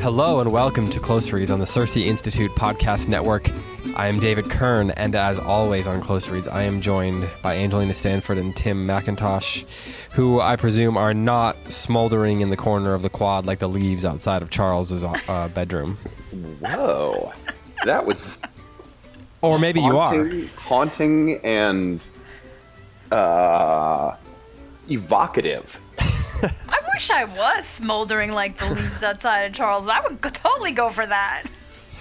Hello and welcome to Close Reads on the Circe Institute Podcast Network. I am David Kern, and as always on Close Reads, I am joined by Angelina Stanford and Tim McIntosh, who I presume are not smoldering in the corner of the quad like the leaves outside of Charles's uh, bedroom. Whoa, that was Or maybe you are. haunting, haunting and uh, evocative. I wish I was smoldering like the leaves outside of Charles. I would totally go for that.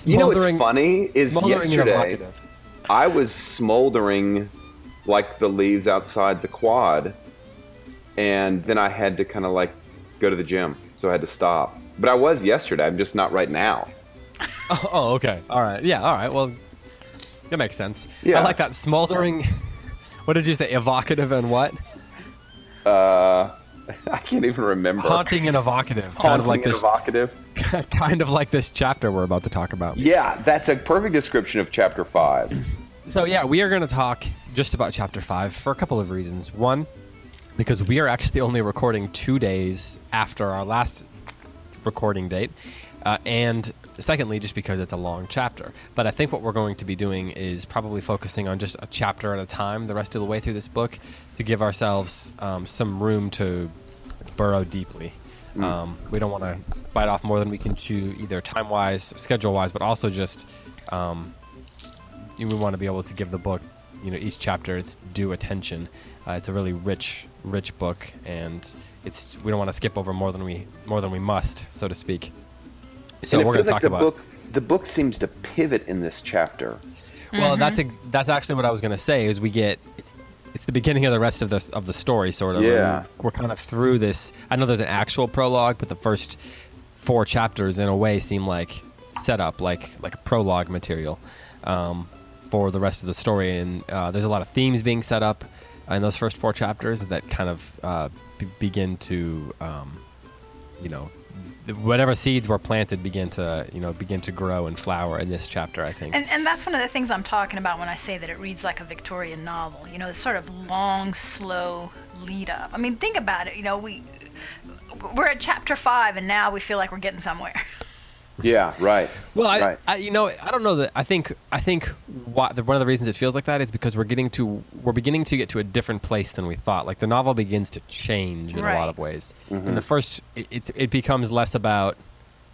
You know Smoldering- what's funny is yesterday. I was smoldering like the leaves outside the quad, and then I had to kind of like go to the gym, so I had to stop. But I was yesterday. I'm just not right now. Oh, oh, okay. All right. Yeah, all right. Well, that makes sense. Yeah. I like that smoldering. What did you say? Evocative and what? Uh, I can't even remember. Haunting and evocative. kind of like and this. evocative. kind of like this chapter we're about to talk about. Yeah, that's a perfect description of chapter five. So yeah, we are going to talk just about chapter five for a couple of reasons. One, because we are actually only recording two days after our last recording date, uh, and secondly, just because it's a long chapter. But I think what we're going to be doing is probably focusing on just a chapter at a time the rest of the way through this book to give ourselves um, some room to burrow deeply. Um, we don't want to bite off more than we can chew, either time wise, schedule wise, but also just um, we want to be able to give the book, you know, each chapter its due attention. Uh, it's a really rich, rich book, and it's we don't want to skip over more than we more than we must, so to speak. So and it we're going feels to like talk the about. book. The book seems to pivot in this chapter. Well, that's a, that's actually what I was going to say. Is we get it's, it's the beginning of the rest of the of the story, sort of. Yeah. And we're kind of through this. I know there's an actual prologue, but the first four chapters, in a way, seem like setup, like like prologue material um, for the rest of the story. And uh, there's a lot of themes being set up in those first four chapters that kind of uh, be- begin to, um, you know. Whatever seeds were planted begin to, you know, begin to grow and flower in this chapter. I think. And, and that's one of the things I'm talking about when I say that it reads like a Victorian novel. You know, this sort of long, slow lead up. I mean, think about it. You know, we we're at chapter five, and now we feel like we're getting somewhere. Yeah, right. Well, I, Right. I, you know, I don't know that. I think, I think why, the, one of the reasons it feels like that is because we're getting to, we're beginning to get to a different place than we thought. Like the novel begins to change in a lot of ways. In the first, it, it, it becomes less about,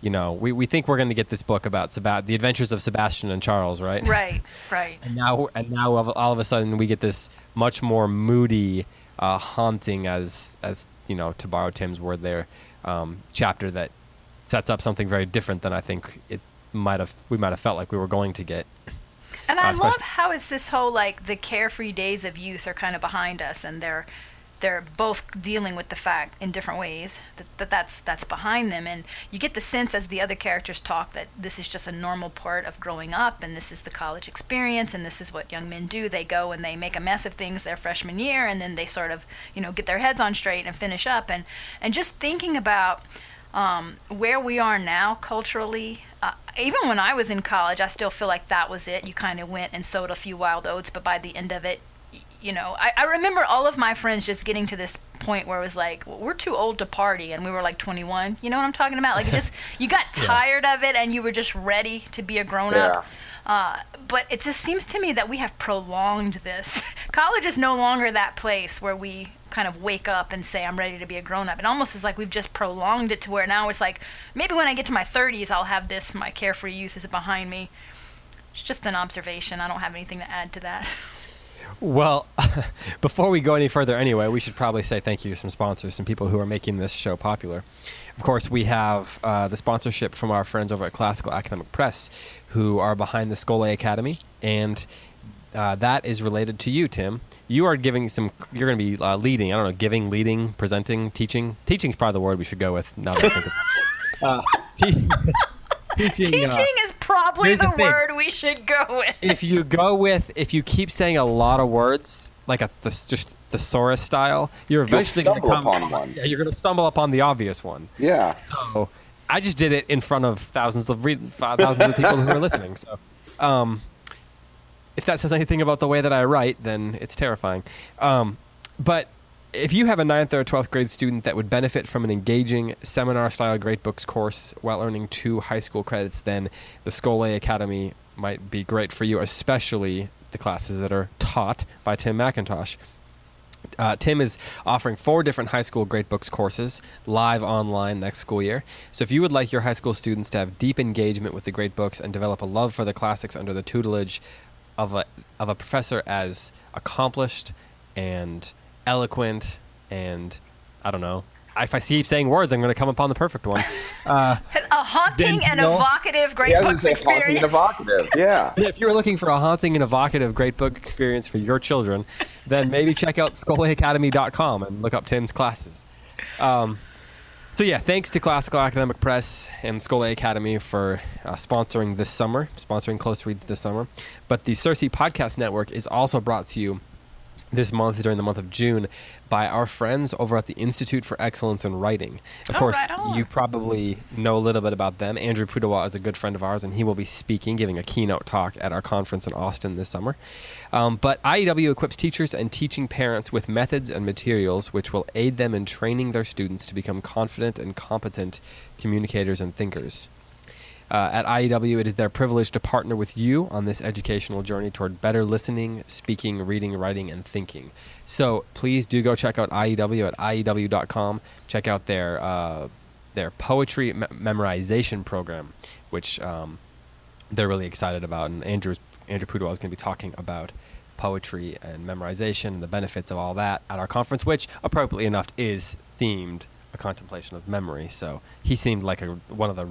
you know, we, we think we're going to get this book about Seba- the adventures of Sebastian and Charles, right? right, right. And now, and now all of- all of a sudden we get this much more moody, uh, haunting, as as you know, to borrow Tim's word there, um, chapter that sets up something very different than I think it might have we might have felt like we were going to get. And I Uh, love how it's this whole like the carefree days of youth are kind of behind us, and they're they're both dealing with the fact in different ways that, that that's that's behind them, and you get the sense as the other characters talk that this is just a normal part of growing up, and this is the college experience, and this is what young men do. They go and they make a mess of things their freshman year, and then they sort of you know get their heads on straight and finish up, and and just thinking about um, where we are now culturally. Uh, even when I was in college, I still feel like that was it. You kind of went and sowed a few wild oats, but by the end of it, you know, I, I remember all of my friends just getting to this point where it was like, well, we're too old to party, and we were like 21. You know what I'm talking about? Like, it just you got tired of it, and you were just ready to be a grown up. Uh, but it just seems to me that we have prolonged this. College is no longer that place where we kind of wake up and say, I'm ready to be a grown up. It almost is like we've just prolonged it to where now it's like, maybe when I get to my 30s, I'll have this, my carefree youth is behind me. It's just an observation. I don't have anything to add to that. Well, before we go any further, anyway, we should probably say thank you to some sponsors, some people who are making this show popular. Of course, we have uh, the sponsorship from our friends over at Classical Academic Press, who are behind the Scholé Academy, and uh, that is related to you, Tim. You are giving some. You're going to be uh, leading. I don't know, giving, leading, presenting, teaching. Teaching is probably the word we should go with. Now that I think of it. Uh, te- teaching. uh, is probably the, the word we should go with. if you go with if you keep saying a lot of words like a th- just thesaurus style, you're eventually going to stumble come upon one. Yeah, you're going to stumble upon the obvious one. Yeah. So I just did it in front of thousands of re- thousands of people who are listening. So, um, if that says anything about the way that I write, then it's terrifying. Um, but if you have a 9th or 12th grade student that would benefit from an engaging seminar style great books course while earning two high school credits, then the Scholé Academy might be great for you, especially the classes that are taught by Tim McIntosh. Uh, Tim is offering four different high school great books courses live online next school year. So, if you would like your high school students to have deep engagement with the great books and develop a love for the classics under the tutelage of a of a professor as accomplished and eloquent and I don't know. If I keep saying words, I'm going to come upon the perfect one. Uh, A haunting and Denzel? evocative great Yeah, I was books gonna say haunting and evocative. Yeah. if you're looking for a haunting and evocative great book experience for your children, then maybe check out scholeacademy.com and look up Tim's classes. Um, so yeah, thanks to Classical Academic Press and Scholé Academy for uh, sponsoring this summer, sponsoring Close Reads this summer. But the Circe Podcast Network is also brought to you this month during the month of June by our friends over at the Institute for Excellence in Writing. Of Oh, course, right you probably know a little bit about them. Andrew Pudewa is a good friend of ours, and he will be speaking, giving a keynote talk at our conference in Austin this summer. Um, but IEW equips teachers and teaching parents with methods and materials which will aid them in training their students to become confident and competent communicators and thinkers. Uh, at IEW, it is their privilege to partner with you on this educational journey toward better listening, speaking, reading, writing, and thinking. So please do go check out IEW at IEW.com. Check out their uh, their poetry me- memorization program, which um, they're really excited about. And Andrew's, Andrew Pudewa is going to be talking about poetry and memorization and the benefits of all that at our conference, which appropriately enough is themed a contemplation of memory. So he seemed like a, one of the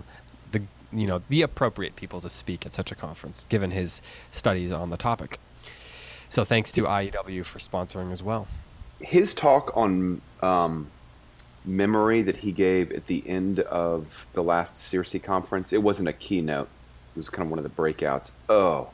you know the appropriate people to speak at such a conference, given his studies on the topic. So thanks to IEW for sponsoring as well. His talk on um, memory that he gave at the end of the last Circe conference, it wasn't a keynote. It was kind of one of the breakouts. Oh,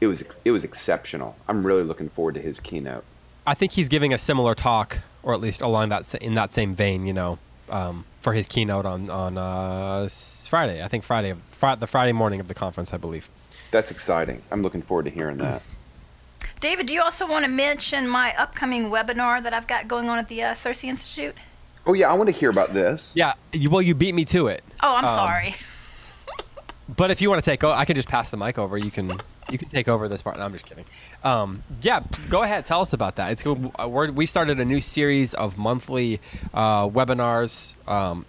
it was it was exceptional. I'm really looking forward to his keynote. I think he's giving a similar talk, or at least along that in that same vein. You know, um, for his keynote on on uh, Friday. I think Friday, of, fri- the Friday morning of the conference, I believe. That's exciting. I'm looking forward to hearing that. David, do you also want to mention my upcoming webinar that I've got going on at the uh, Circe Institute? Oh yeah, I want to hear about this. Yeah. You, well, you beat me to it. Oh, I'm Um, sorry. But if you want to take, o- I can just pass the mic over. You can you can take over this part. No, I'm just kidding. Um, yeah, go ahead. Tell us about that. It's uh, we're, we started a new series of monthly uh, webinars um,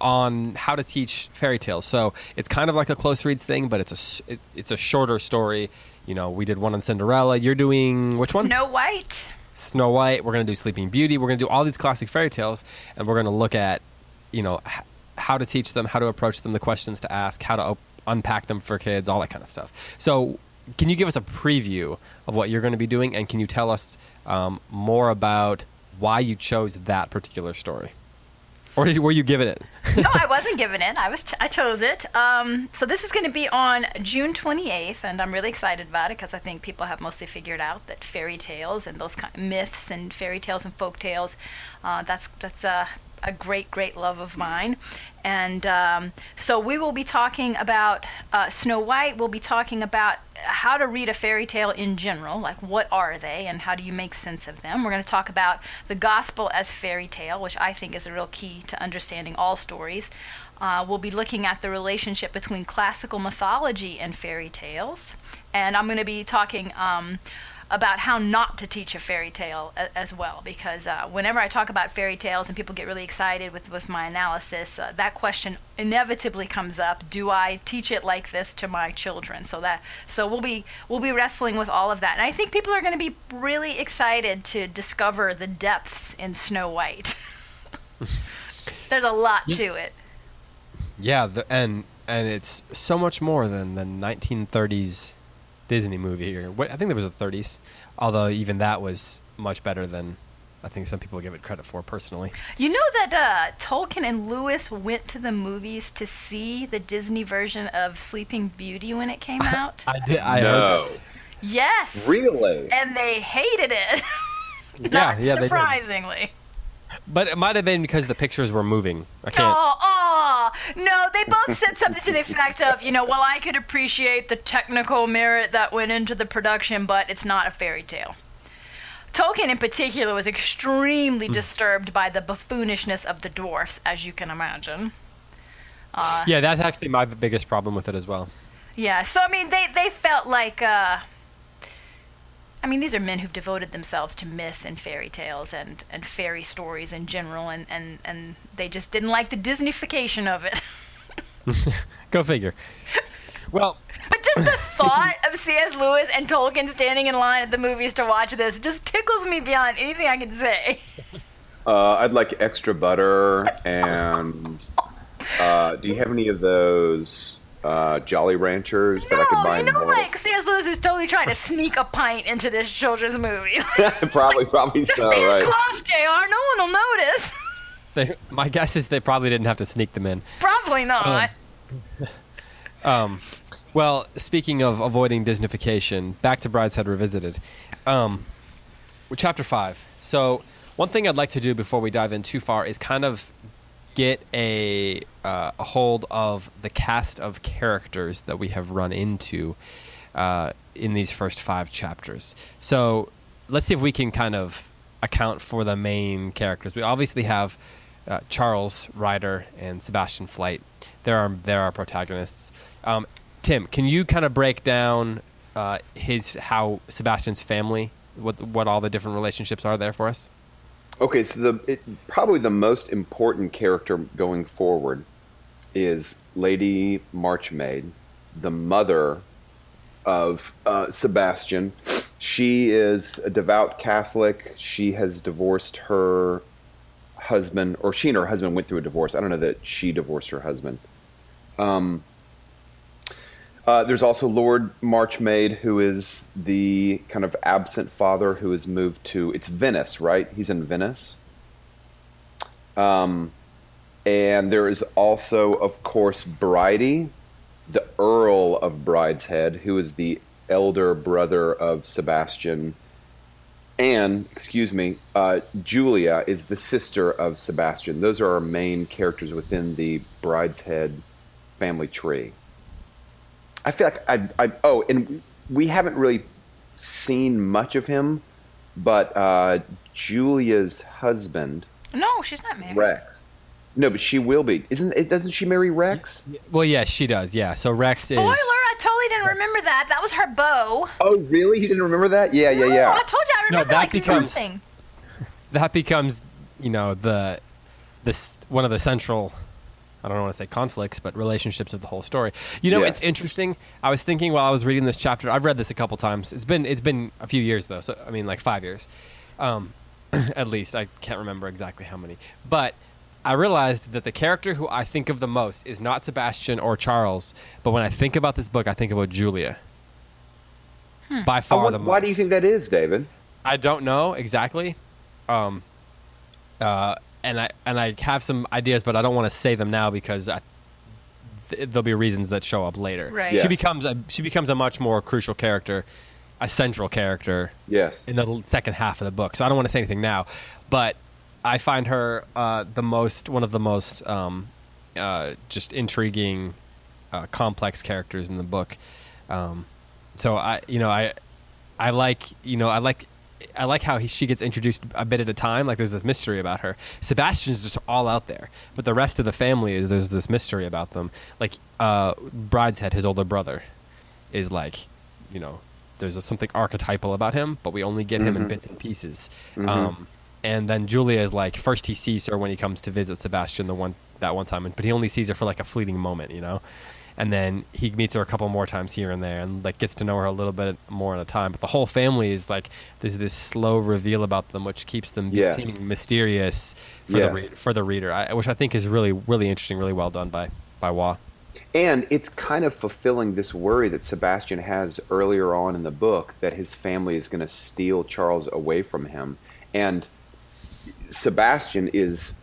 on how to teach fairy tales. So it's kind of like a close reads thing, but it's a it's a shorter story. You know, we did one on Cinderella. You're doing which one? Snow White. Snow White. We're going to do Sleeping Beauty. We're going to do all these classic fairy tales, and we're going to look at, you know, how to teach them, how to approach them, the questions to ask, how to op- unpack them for kids, all that kind of stuff. So, can you give us a preview of what you're going to be doing, and can you tell us um, more about why you chose that particular story, or did were you given it? no, I wasn't given it. I was I chose it. Um, so this is going to be on June 28th, and I'm really excited about it because I think people have mostly figured out that fairy tales and those kind myths and fairy tales and folk tales, uh, that's that's a, a great great love of mine. And um, so we will be talking about uh, Snow White. We'll be talking about how to read a fairy tale in general, like what are they and how do you make sense of them. We're going to talk about the gospel as fairy tale, which I think is a real key to understanding all stories. Uh, we'll be looking at the relationship between classical mythology and fairy tales. And I'm going to be talking um, about how not to teach a fairy tale a- as well, because uh, whenever I talk about fairy tales and people get really excited with, with my analysis, uh, that question inevitably comes up: Do I teach it like this to my children? So that so we'll be we'll be wrestling with all of that, and I think people are going to be really excited to discover the depths in Snow White. There's a lot Yeah. to it. Yeah, the, and and it's so much more than the 1930s Disney movie. Or what, I think there was a 30s, although even that was much better than I think some people give it credit for personally. You know that uh, Tolkien and Lewis went to the movies to see the Disney version of Sleeping Beauty when it came out? I did. I heard no, yes. really. And they hated it. Not yeah, yeah, they did. surprisingly. But it might have been because the pictures were moving. I can't. Oh, oh, no, they both said something to the effect of, you know, well, I could appreciate the technical merit that went into the production, but it's not a fairy tale. Tolkien in particular was extremely disturbed by the buffoonishness of the dwarfs, as you can imagine. Uh, Yeah, that's actually my biggest problem with it as well. Yeah, so I mean, they they felt like, uh, I mean, these are men who've devoted themselves to myth and fairy tales and and fairy stories in general, and and and they just didn't like the Disneyfication of it. Go figure. Well, but just the thought of C.S. Lewis and Tolkien standing in line at the movies to watch this just tickles me beyond anything I can say. Uh, I'd like extra butter and. Uh, do you have any of those uh, Jolly Ranchers that I could No, buy you in know, bulk? like C.S. Lewis is totally trying to sneak a pint into this children's movie. probably, probably so, Stay right? close, Jr. No one will notice. they, my guess is they probably didn't have to sneak them in. Probably not. Um, well, speaking of avoiding Disneyfication, back to Brideshead Revisited. Um, chapter 5. So, one thing I'd like to do before we dive in too far is kind of get a, uh, a hold of the cast of characters that we have run into uh, in these first five chapters. So, let's see if we can kind of account for the main characters. We obviously have uh, Charles Ryder and Sebastian Flyte. There are there are protagonists. Um, Tim, can you kind of break down uh, his how Sebastian's family, what what all the different relationships are there for us? Okay, so the it, probably the most important character going forward is Lady Marchmain, the mother of uh, Sebastian. She is a devout Catholic. She has divorced her husband, or she and her husband went through a divorce. I don't know that she divorced her husband. Um, uh, there's also Lord Marchmain, who is the kind of absent father who has moved to it's Venice, right? He's in Venice. Um, and there is also, of course, Bridie, the Earl of Brideshead, who is the elder brother of Sebastian. And, excuse me, uh, Julia is the sister of Sebastian. Those are our main characters within the Brideshead family tree. I feel like I, I oh, and we haven't really seen much of him, but uh, Julia's husband, No, she's not married. Rex. No, but she will be. Isn't it? Doesn't she marry Rex? Well, yeah, she does. Yeah, so Rex is. Spoiler! I totally didn't remember that. That was her beau. Oh, really? You didn't remember that? Yeah, yeah, No, yeah. I told you I No, that like becomes- nothing. that becomes you know the this one of the central I don't want to say conflicts, but relationships of the whole story. You know, it's interesting. I was thinking while I was reading this chapter. I've read this a couple times. It's been it's been a few years though. So I mean, like five years, um, at least. I can't remember exactly how many. But I realized that the character who I think of the most is not Sebastian or Charles. But when I think about this book, I think about Julia. By far won- the most. why do you think that is, David? I don't know exactly. Um, uh, and I and I have some ideas, but I don't want to say them now because I, th- there'll be reasons that show up later. Right. She becomes a she becomes a much more crucial character, a central character Yes. in the second half of the book. So I don't want to say anything now, but I find her uh, the most one of the most um, uh, just intriguing, uh, complex characters in the book. Um, so I, you know, I, I like, you know, I like, I like how he, she gets introduced a bit at a time. Like there's this mystery about her. Sebastian's just all out there, but the rest of the family is there's this mystery about them. Like uh, Brideshead, his older brother, is like, you know, there's a, something archetypal about him, but we only get him in bits and pieces. Um, and then Julia is like, first he sees her when he comes to visit Sebastian the one that one time, but he only sees her for like a fleeting moment, you know. And then he meets her a couple more times here and there, and like gets to know her a little bit more at a time. But the whole family is like, there's this slow reveal about them, which keeps them Yes. seeming mysterious for the re- for the reader, I, which I think is really really interesting, really well done by by Waugh. And it's kind of fulfilling this worry that Sebastian has earlier on in the book that his family is going to steal Charles away from him. And Sebastian is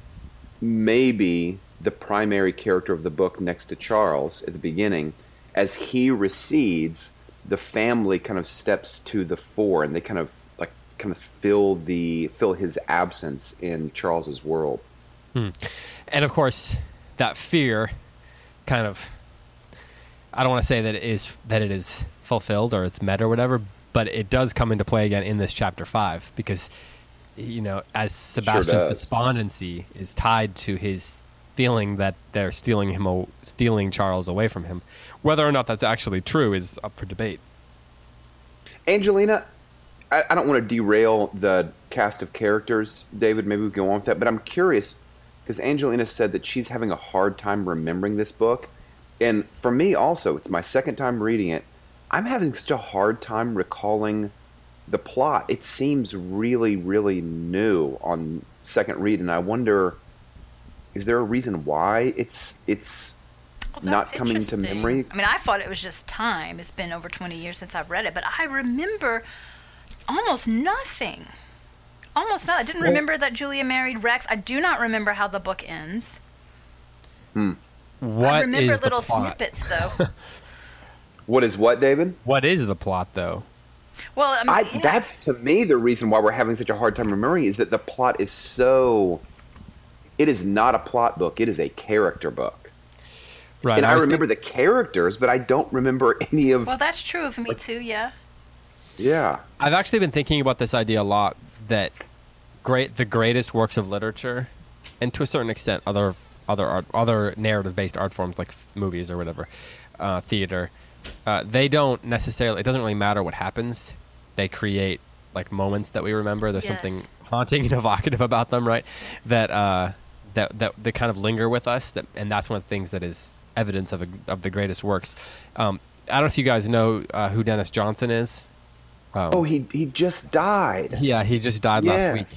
maybe the primary character of the book next to Charles at the beginning. As he recedes, the family kind of steps to the fore and they kind of like kind of fill the fill his absence in Charles's world. Hmm. and of course that fear kind of i don't want to say that it is that it is fulfilled or it's met or whatever but it does come into play again in this chapter five because you know as Sebastian's does. despondency is tied to his feeling that they're stealing him, stealing Charles away from him. Whether or not that's actually true is up for debate. Angelina, I, I don't want to derail the cast of characters, David. Maybe we can go on with that, but I'm curious because Angelina said that she's having a hard time remembering this book, and for me also, it's my second time reading it. I'm having such a hard time recalling the plot. It seems really, really new on second read, and I wonder, is there a reason why it's it's Well, not coming to memory? I mean, I thought it was just time. It's been over 20 years since I've read it, but I remember almost nothing. Almost nothing. I didn't Well- remember that Julia married Rex. I do not remember how the book ends. Hmm. I What I remember is little the plot? snippets, though. what is what, David? What is the plot though? well, I mean, I, yeah. That's to me the reason why we're having such a hard time remembering is that the plot is so. It is not a plot book. It is a character book, Right. and I, was remember think- the characters, but I don't remember any of. Well, that's true of me too. Yeah. yeah, I've actually been thinking about this idea a lot that great the greatest works of literature and to a certain extent other other art, other narrative based art forms like f- movies or whatever uh, theater uh, they don't necessarily it doesn't really matter what happens they create like moments that we remember there's something haunting and evocative about them right that uh that that that kind of linger with us that and that's one of the things that is evidence of a, of the greatest works um, I don't know if you guys know uh, who Denis Johnson is um, Oh, he he just died. yeah, he just died last week,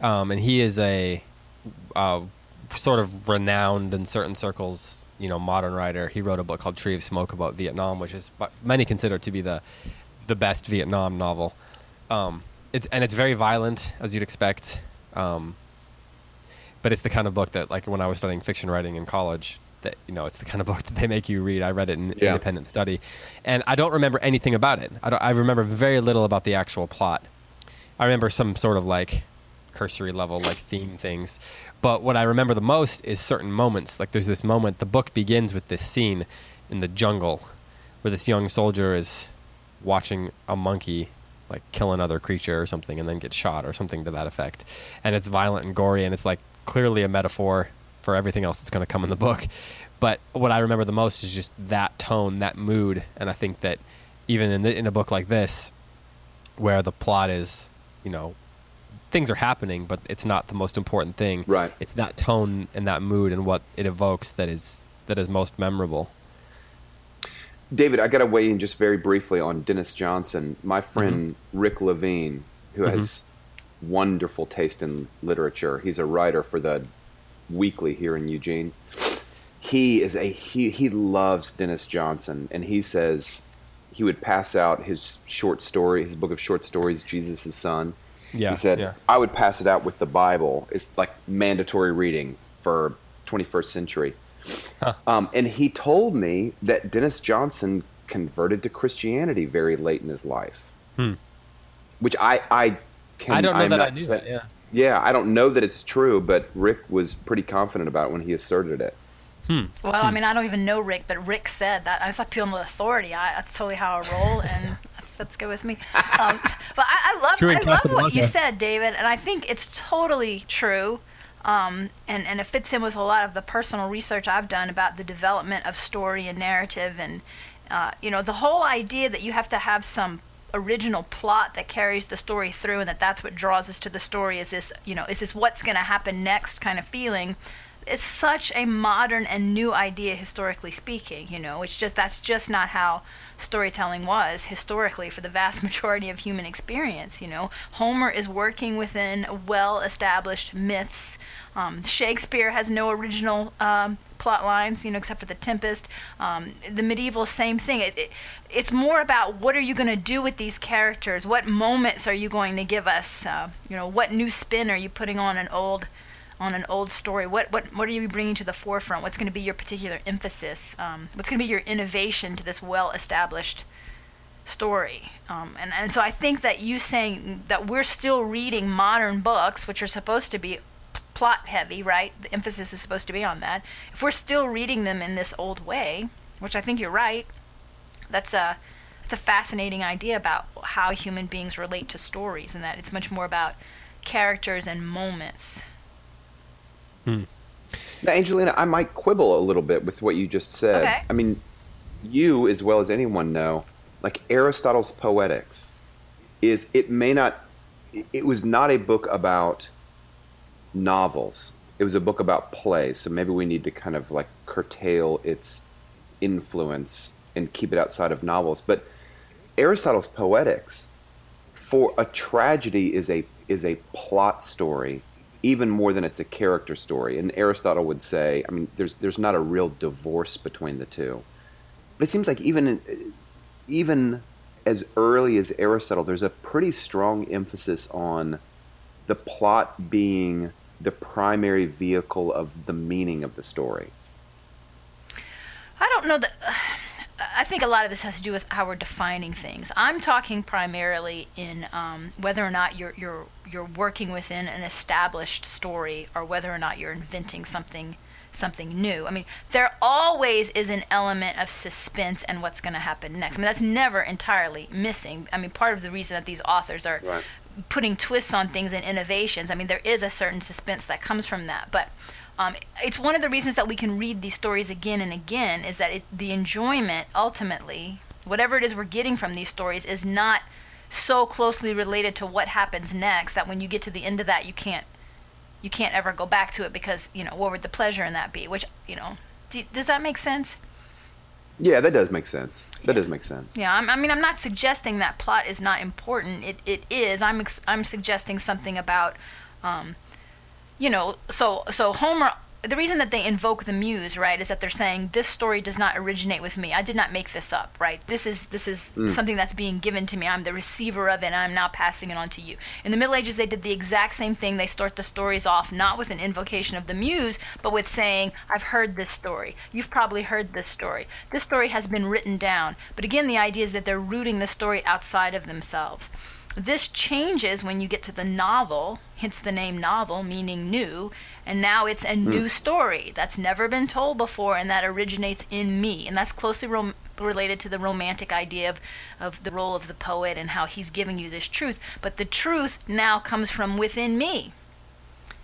um, and he is a uh, sort of renowned in certain circles, you know, modern writer. He wrote a book called Tree of Smoke about Vietnam, which is many consider to be the the best Vietnam novel. Um, it's and it's very violent, as you'd expect. Um, but it's the kind of book that, like, when I was studying fiction writing in college, that you know, it's the kind of book that they make you read. I read it in Yeah. independent study, and I don't remember anything about it. I, don't, I remember very little about the actual plot. I remember some sort of like cursory level, like theme things. But what I remember the most is certain moments. Like there's this moment. The book begins with this scene in the jungle, where this young soldier is watching a monkey like kill another creature or something and then get shot or something to that effect. And it's violent and gory and it's like clearly a metaphor for everything else that's going to come in the book. But what I remember the most is just that tone, that mood, and I think that even in the, in a book like this where the plot is, you know, things are happening, but it's not the most important thing. Right. It's that tone and that mood and what it evokes that is that is most memorable. David, I got to weigh in just very briefly on Denis Johnson. My friend mm-hmm. Rick Levine, who mm-hmm. has wonderful taste in literature, he's a writer for the Weekly here in Eugene. He is a he, he loves Denis Johnson, and he says he would pass out his short story, his book of short stories, Jesus' Son. Yeah, he said yeah. I would pass it out with the Bible. It's like mandatory reading for 21st century. Um, and he told me that Denis Johnson converted to Christianity very late in his life. Which I I can Hmm. I don't know I'm that I knew sa- that. Yeah. Yeah, I don't know that it's true, but Rick was pretty confident about it when he asserted it. Well, I mean, I don't even know Rick, but Rick said that. I just like feeling with authority. I, that's totally how I roll, and that's, that's good with me. Um, but I, I love, True I love what Casablanca. you said, David, and I think it's totally true. Um, and, and it fits in with a lot of the personal research I've done about the development of story and narrative, and uh, you know, the whole idea that you have to have some original plot that carries the story through, and that that's what draws us to the story. Is this, you know, is this what's going to happen next kind of feeling? It's such a modern and new idea historically speaking you know? It's just that's just not how storytelling was historically for the vast majority of human experience you know? Homer is working within well established myths. Um, shakespeare has no original um, plot lines you know except for the tempest. Um, the medieval same thing. It, it, it's more about what are you going to do with these characters? What moments are you going to give us? Uh, you know what new spin are you putting on an old on an old story? What what what are you bringing to the forefront? What's going to be your particular emphasis? Um, what's going to be your innovation to this well-established story? Um, and and so I think that you saying that we're still reading modern books, which are supposed to be plot heavy, right? The emphasis is supposed to be on that. If we're still reading them in this old way, which I think you're right, that's a it's a fascinating idea about how human beings relate to stories, and that it's much more about characters and moments. Hmm. Now, Angelina, I might quibble a little bit with what you just said. Okay. I mean, you, as well as anyone, know, like Aristotle's Poetics, is it may not, it was not a book about novels. It was a book about plays. So maybe we need to kind of like curtail its influence and keep it outside of novels. But Aristotle's Poetics, for a tragedy is a is a plot story even more than it's a character story. And Aristotle would say, I mean, there's there's not a real divorce between the two. But it seems like even even as early as Aristotle, there's a pretty strong emphasis on the plot being the primary vehicle of the meaning of the story. I don't know that. I think a lot of this has to do with how we're defining things. I'm talking primarily in um, whether or not you're you're you're working within an established story, or whether or not you're inventing something something new. I mean, there always is an element of suspense and what's going to happen next. I mean, that's never entirely missing. I mean, part of the reason that these authors are Right. putting twists on things and innovations. I mean, there is a certain suspense that comes from that, but um, it's one of the reasons that we can read these stories again and again is that it, the enjoyment ultimately, whatever it is we're getting from these stories, is not so closely related to what happens next that when you get to the end of that, you can't you can't ever go back to it because you know what would the pleasure in that be? Which you know, do, does that make sense? Yeah, that does make sense. That does make sense. Yeah, I'm, I mean, I'm not suggesting that plot is not important. It it is. I'm ex- I'm suggesting something about, um, you know, so so Homer. The reason that they invoke the muse, right, is that they're saying this story does not originate with me. I did not make this up, right? This is this is mm. something that's being given to me. I'm the receiver of it, and I'm now passing it on to you. In the Middle Ages, they did the exact same thing. They start the stories off not with an invocation of the muse, but with saying, "I've heard this story. You've probably heard this story. This story has been written down." But again, the idea is that they're rooting the story outside of themselves. This changes when you get to the novel, hence the name novel, meaning new, and now it's a new hmm. story that's never been told before and that originates in me. And that's closely rom- related to the romantic idea of, of the role of the poet and how he's giving you this truth. But the truth now comes from within me,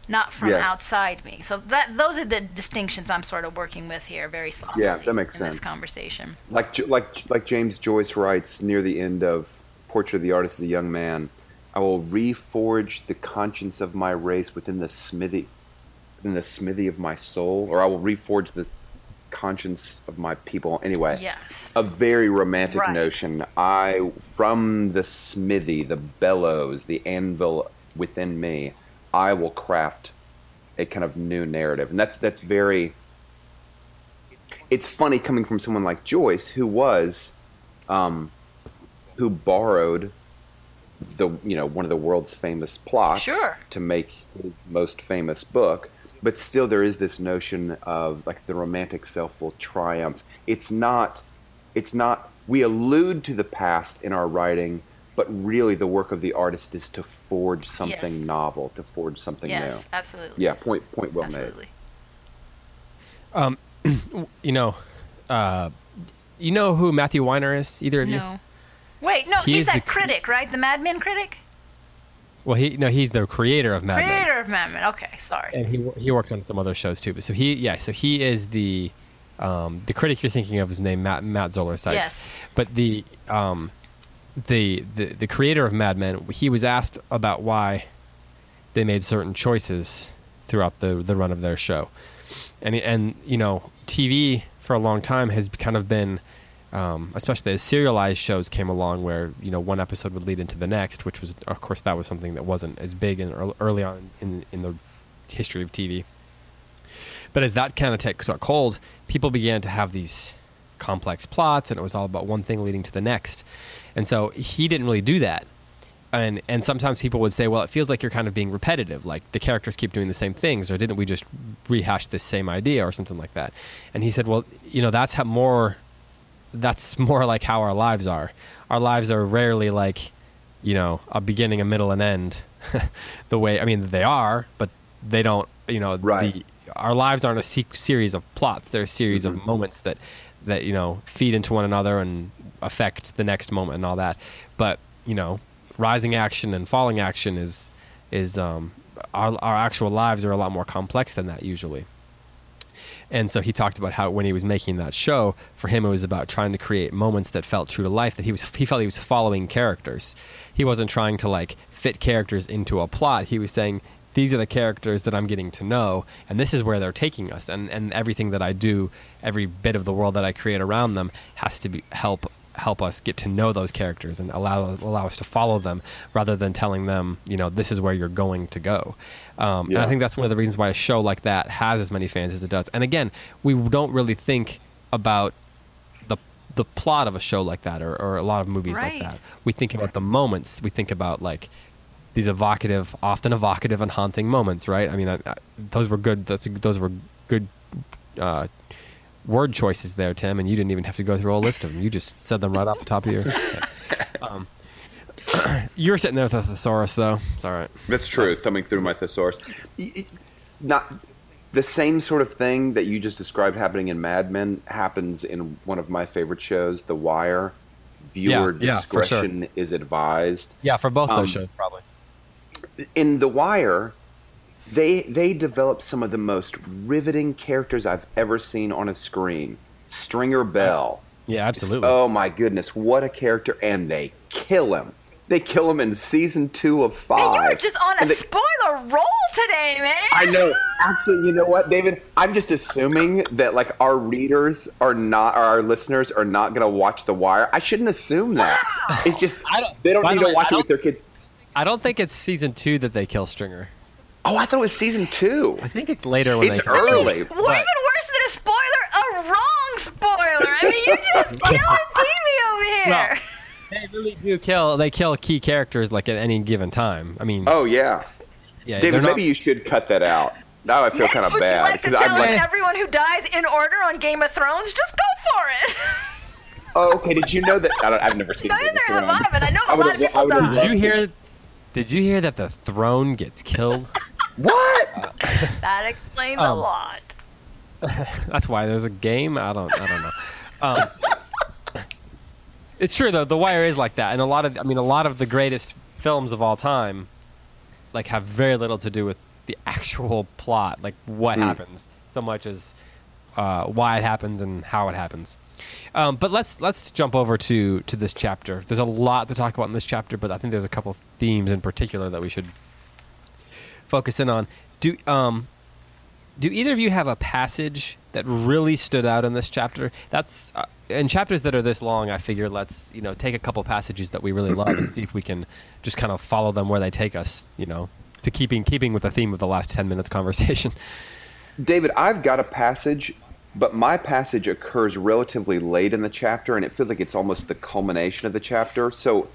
not from Yes. outside me. So that those are the distinctions I'm sort of working with here, very slowly. Yeah, that makes in this sense. conversation. Like like like James Joyce writes near the end of Portrait of the Artist as a Young Man, I will reforge the conscience of my race within the smithy in the smithy of my soul, or I will reforge the conscience of my people. Anyway, Yes. a very romantic Right. notion. I from the smithy, the bellows, the anvil within me, I will craft a kind of new narrative, and that's that's very. It's funny coming from someone like Joyce, who was, um, who borrowed the you know one of the world's famous plots Sure. to make his most famous book but still there is this notion of like the romantic self will triumph it's not it's not we allude to the past in our writing but really the work of the artist is to forge something Yes. novel to forge something Yes, new absolutely. yeah point point well made. absolutely. You know, uh, you know who Matthew Weiner is? Either of you? Wait, no, He he's the that cr- critic, right? The Mad Men critic? Well, he no, he's the creator of Mad Men. Creator of Mad Men. Okay, sorry. and he he works on some other shows too. But so he yeah, so he is the um, the critic you're thinking of is named Matt Matt Zoller Seitz. Yes. But the um, the the the creator of Mad Men, he was asked about why they made certain choices throughout the the run of their show, and and you know TV for a long time has kind of been. Um, especially as serialized shows came along, where you know one episode would lead into the next, which was, of course, that was something that wasn't as big in early, early on in in the history of TV. But as that kind of took got cold, people began to have these complex plots, and it was all about one thing leading to the next. And so he didn't really do that. And and sometimes people would say, well, it feels like you're kind of being repetitive, like the characters keep doing the same things, or didn't we just rehash this same idea, or something like that? And he said, well, you know, that's how more. That's more like how our lives are. Our lives are rarely like, you know, a beginning, a middle, and end. the way I mean, they are, but they don't. You know, Right. the our lives aren't a se- series of plots. They're a series of moments that that you know feed into one another and affect the next moment and all that. But you know, rising action and falling action is is um, our our actual lives are a lot more complex than that usually. And so he talked about how when he was making that show, for him it was about trying to create moments that felt true to life. That he was he felt he was following characters. He wasn't trying to like fit characters into a plot. He was saying these are the characters that I'm getting to know, and this is where they're taking us. And and everything that I do, every bit of the world that I create around them, has to be help help us get to know those characters and allow allow us to follow them rather than telling them, you know, this is where you're going to go. Um, And I think that's one of the reasons why a show like that has as many fans as it does. And again, we don't really think about the the plot of a show like that or, or a lot of movies Right. like that. We think about the moments. We think about like these evocative, often evocative and haunting moments, right? I mean, I, I, those were good. That's those were good uh, word choices there, Tim, and you didn't even have to go through a list of them. You just said them right off the top of your. head. Um, you're sitting there with a thesaurus, though. It's all right. That's true. Thumbing through my thesaurus. Y- y- Not the same sort of thing that you just described happening in Mad Men happens in one of my favorite shows, The Wire. Viewer Yeah, yeah, sure. discretion is advised. Yeah, for both Um, those shows, probably. In The Wire, they they develop some of the most riveting characters I've ever seen on a screen. Stringer Bell. Yeah, absolutely. Oh my goodness, what a character! And they kill him. They kill him in season two of five. Man, you were just on a they- spoiler roll today, man. I know. Actually, you know what, David? I'm just assuming that like our readers are not, or our listeners are not going to watch The Wire. I shouldn't assume that. It's just I don't- they don't need the to watch it with their kids. I don't think it's season two that they kill Stringer. Oh, I thought it was season two. I think it's later when It's they kill early. What Well, even worse than a spoiler, a wrong spoiler. I mean, you just killing TV over here. They really do kill. They kill key characters like at any given time. I mean, Oh yeah, yeah, David. not- Maybe you should cut that out. Now I feel Next, kind of bad you like because tell I'm like, everyone who dies in order on Game of Thrones? Just go for it. oh, okay. Did you know that? I don't, I've never seen. Game Neither of have I, but I know I a lot of people die. Did you hear? Did you hear that the throne gets killed? What? That explains a Um, lot. That's why there's a game. I don't. I don't know. Um, it's true though. The Wire is like that, and a lot of. I mean, a lot of the greatest films of all time, like, have very little to do with the actual plot, like what Mm. happens, so much as uh, why it happens and how it happens. Um, but let's let's jump over to to this chapter. There's a lot to talk about in this chapter, but I think there's a couple themes in particular that we should focus in on. Do um do either of you have a passage that really stood out in this chapter? That's uh, in chapters that are this long. I figure let's you know take a couple passages that we really love and see if we can just kind of follow them where they take us. You know, to keeping keeping with the theme of the last ten minutes conversation. David, I've got a passage, but my passage occurs relatively late in the chapter, and it feels like it's almost the culmination of the chapter. So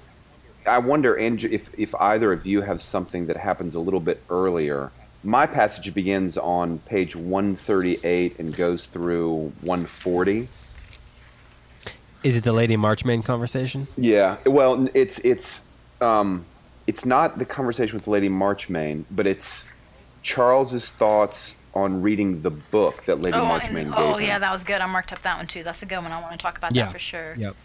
I wonder, Andrew, if, if either of you have something that happens a little bit earlier. My passage begins on page 138 and goes through 140. Is it the Lady Marchmain conversation? Yeah, well, it's it's um, it's not the conversation with Lady Marchmain, but it's Charles's thoughts on reading the book that Lady Oh, Marchmain and, gave oh him. yeah, that was good. I marked up that one too. That's a good one. I want to talk about that for sure. Yep.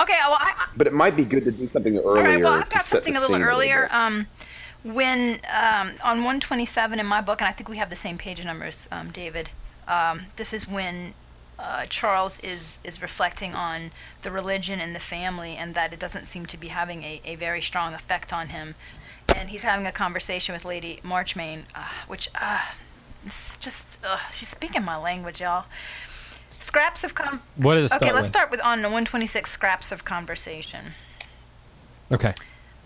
Okay, well, I, I, But it might be good to do something earlier. All right, well, I've to got set something the a little scene earlier. bit. Um, when um, on 127 in my book, and I think we have the same page numbers, um, David. Um, this is when uh, Charles is is reflecting on the religion and the family, and that it doesn't seem to be having a, a very strong effect on him. And he's having a conversation with Lady Marchmain, uh, which uh, it's just uh, she's speaking my language, y'all. Scraps of com. What start Okay, let's with? start with on 126 scraps of conversation. Okay.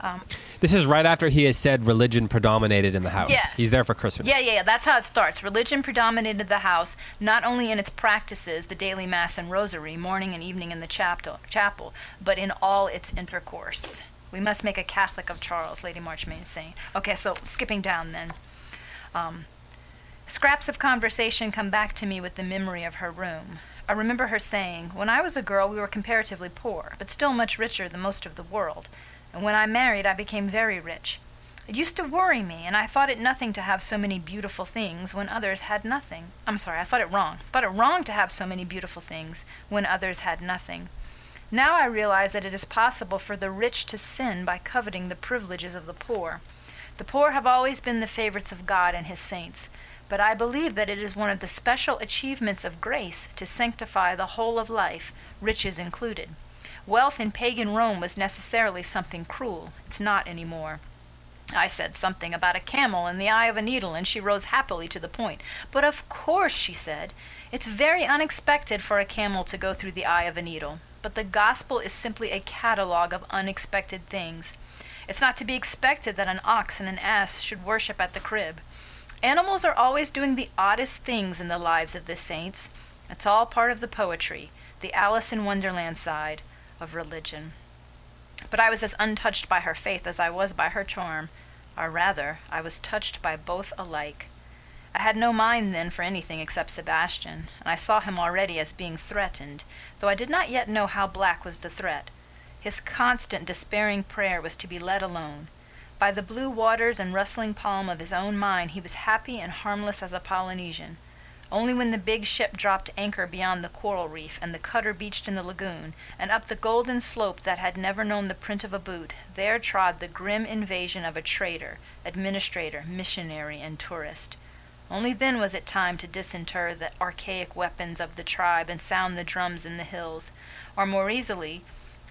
Um, This is right after he has said religion predominated in the house. Yes. He's there for Christmas. Yeah, yeah, yeah. That's how it starts. Religion predominated the house, not only in its practices, the daily mass and rosary, morning and evening in the chapel, chapel, but in all its intercourse. We must make a Catholic of Charles, Lady Marchmain is saying. Okay, so skipping down then. Um, scraps of conversation come back to me with the memory of her room. I remember her saying, When I was a girl, we were comparatively poor, but still much richer than most of the world. And when I married, I became very rich. It used to worry me, and I thought it nothing to have so many beautiful things when others had nothing. I'm sorry, I thought it wrong. Thought it wrong to have so many beautiful things when others had nothing. Now I realize that it is possible for the rich to sin by coveting the privileges of the poor. The poor have always been the favorites of God and his saints, but I believe that it is one of the special achievements of grace to sanctify the whole of life, riches included. Wealth in pagan Rome was necessarily something cruel. It's not any more. I said something about a camel in the eye of a needle, and she rose happily to the point. But of course, she said, it's very unexpected for a camel to go through the eye of a needle. But the gospel is simply a catalogue of unexpected things. It's not to be expected that an ox and an ass should worship at the crib. Animals are always doing the oddest things in the lives of the saints. It's all part of the poetry, the Alice in Wonderland side of religion. But I was as untouched by her faith as I was by her charm, or rather, I was touched by both alike. I had no mind then for anything except Sebastian, and I saw him already as being threatened, though I did not yet know how black was the threat. His constant despairing prayer was to be let alone. By the blue waters and rustling palm of his own mind he was happy and harmless as a Polynesian. Only when the big ship dropped anchor beyond the coral reef, and the cutter beached in the lagoon, and up the golden slope that had never known the print of a boot, there trod the grim invasion of a trader, administrator, missionary, and tourist. Only then was it time to disinter the archaic weapons of the tribe and sound the drums in the hills, or more easily,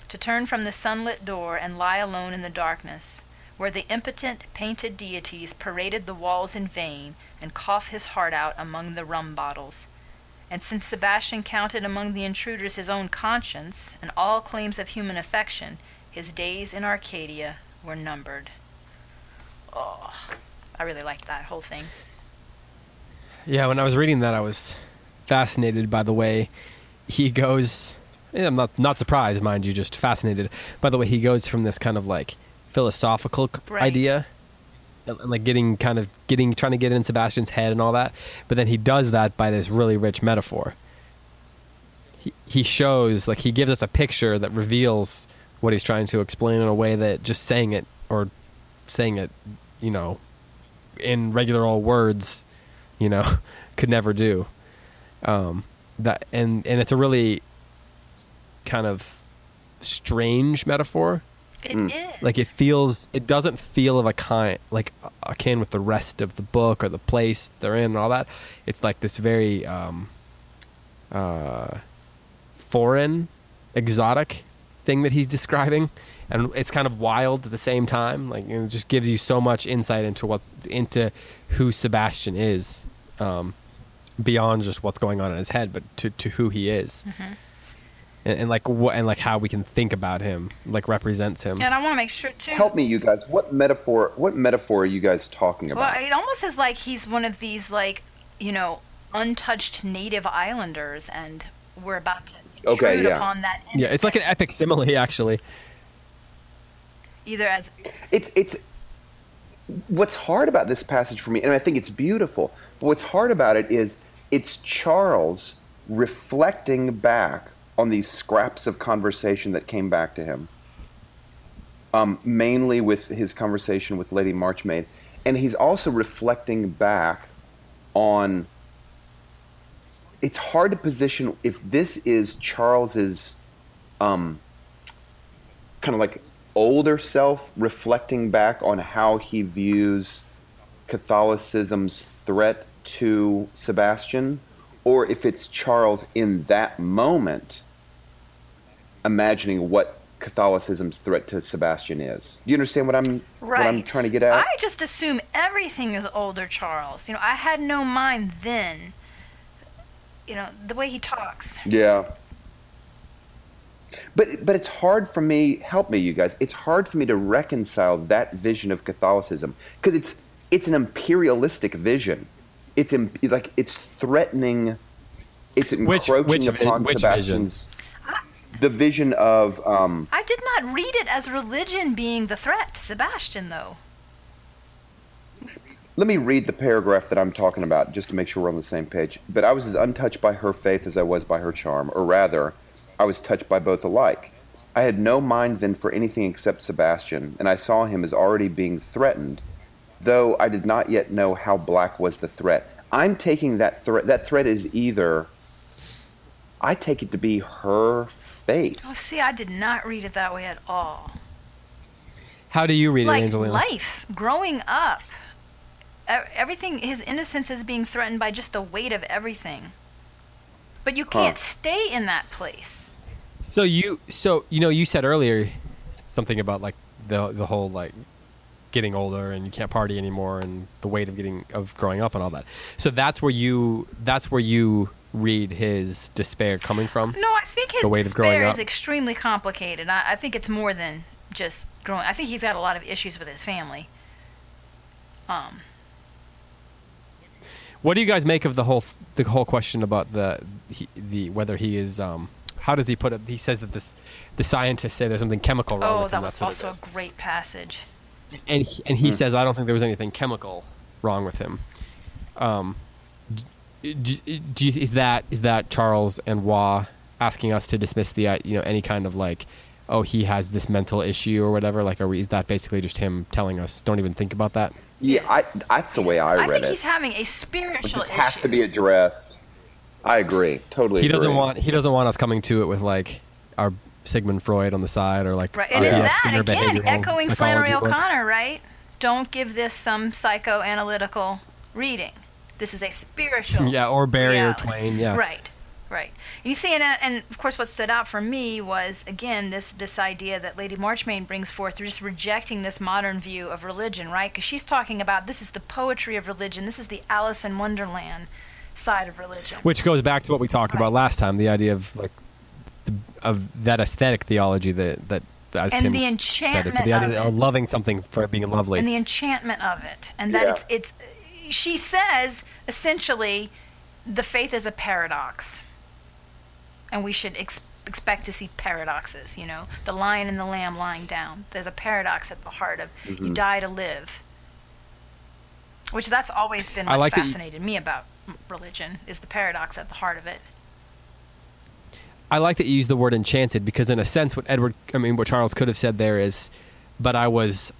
to turn from the sunlit door and lie alone in the darkness where the impotent painted deities paraded the walls in vain, and cough his heart out among the rum bottles. And since Sebastian counted among the intruders his own conscience, and all claims of human affection, his days in Arcadia were numbered. Oh, I really liked that whole thing. Yeah, when I was reading that, I was fascinated by the way he goes. I'm not not surprised, mind you, just fascinated by the way he goes from this kind of like philosophical right. idea and, and, like getting kind of getting trying to get in Sebastian's head and all that. But then he does that by this really rich metaphor. He he shows like he gives us a picture that reveals what he's trying to explain in a way that just saying it or saying it, you know, in regular old words, you know, could never do. Um, that and and it's a really kind of strange metaphor it mm. is. Like it feels, it doesn't feel of a kind, like akin with the rest of the book or the place they're in and all that. It's like this very um, uh, foreign, exotic thing that he's describing, and it's kind of wild at the same time. Like it just gives you so much insight into what's into who Sebastian is, um, beyond just what's going on in his head, but to to who he is. Mm-hmm and, and, like what and like how we can think about him like represents him. And i want to make sure too. Help me you guys. What metaphor what metaphor are you guys talking about? Well it almost is like he's one of these like you know untouched native islanders and we're about to okay yeah. upon that yeah it's like an epic simile actually. Either as it's it's what's hard about this passage for me and i think it's beautiful but what's hard about it is it's charles reflecting back on these scraps of conversation that came back to him, um, mainly with his conversation with Lady Marchmain. And he's also reflecting back on. It's hard to position if this is Charles's um, kind of like older self reflecting back on how he views Catholicism's threat to Sebastian or if it's Charles in that moment imagining what Catholicism's threat to Sebastian is. Do you understand what I'm right. what I'm trying to get at? I just assume everything is older Charles. You know, I had no mind then. You know, the way he talks. Yeah. But but it's hard for me, help me you guys. It's hard for me to reconcile that vision of Catholicism because it's it's an imperialistic vision it's imp- like it's threatening. It's encroaching which, which, upon which Sebastian's. Vision? The vision of. Um, I did not read it as religion being the threat to Sebastian, though. Let me read the paragraph that I'm talking about just to make sure we're on the same page. But I was as untouched by her faith as I was by her charm, or rather, I was touched by both alike. I had no mind then for anything except Sebastian, and I saw him as already being threatened, though I did not yet know how black was the threat. I'm taking that threat. That threat is either. I take it to be her faith. Oh, see, I did not read it that way at all. How do you read like it, Angelina? life, growing up, everything, his innocence is being threatened by just the weight of everything. But you can't stay in that place. So you, so you know, you said earlier something about like the the whole like getting older and you can't party anymore and the weight of getting of growing up and all that. So that's where you that's where you read his despair coming from. No, I think his The weight of growing despair up. is extremely complicated. I, I think it's more than just growing. I think he's got a lot of issues with his family. Um, What do you guys make of the whole the whole question about the he, the whether he is um how does he put it? He says that this the scientists say there's something chemical wrong oh, with that him. was that's what also a great passage. and he, and he says I don't think there was anything chemical wrong with him. Um, d- d- do you, is that is that Charles and Waugh asking us to dismiss the uh, you know any kind of like oh he has this mental issue or whatever like are we, is that basically just him telling us don't even think about that? Yeah, I, that's the way I, I read think it. he's having a But spiritual this has to be addressed. I agree. Totally. He doesn't want he doesn't want us coming to it with like our Sigmund Freud on the side or like Right, our and in that Skinner again, echoing psychology Flannery book. O'Connor, right? Don't give this some psychoanalytical reading. This is a spiritual. Yeah, or barrier reality. Twain. Yeah. Right, right. You see, and, uh, and of course, what stood out for me was again this this idea that Lady Marchmain brings forth, just rejecting this modern view of religion, right? Because she's talking about this is the poetry of religion. This is the Alice in Wonderland side of religion. Which goes back to what we talked about last time, the idea of like the, of that aesthetic theology that that as And Tim the said it, enchantment but the idea of of loving something for it being lovely. and the enchantment of it and that Yeah. it's it's she says essentially the faith is a paradox. And we should ex- expect to see paradoxes you know? The lion and the lamb lying down. There's a paradox at the heart of Mm-hmm. you die to live. Which that's always been what's like that you- fascinated me about religion is the paradox at the heart of it. I like that you use the word enchanted because, in a sense, what Edward, I mean, what Charles could have said there is, but I was,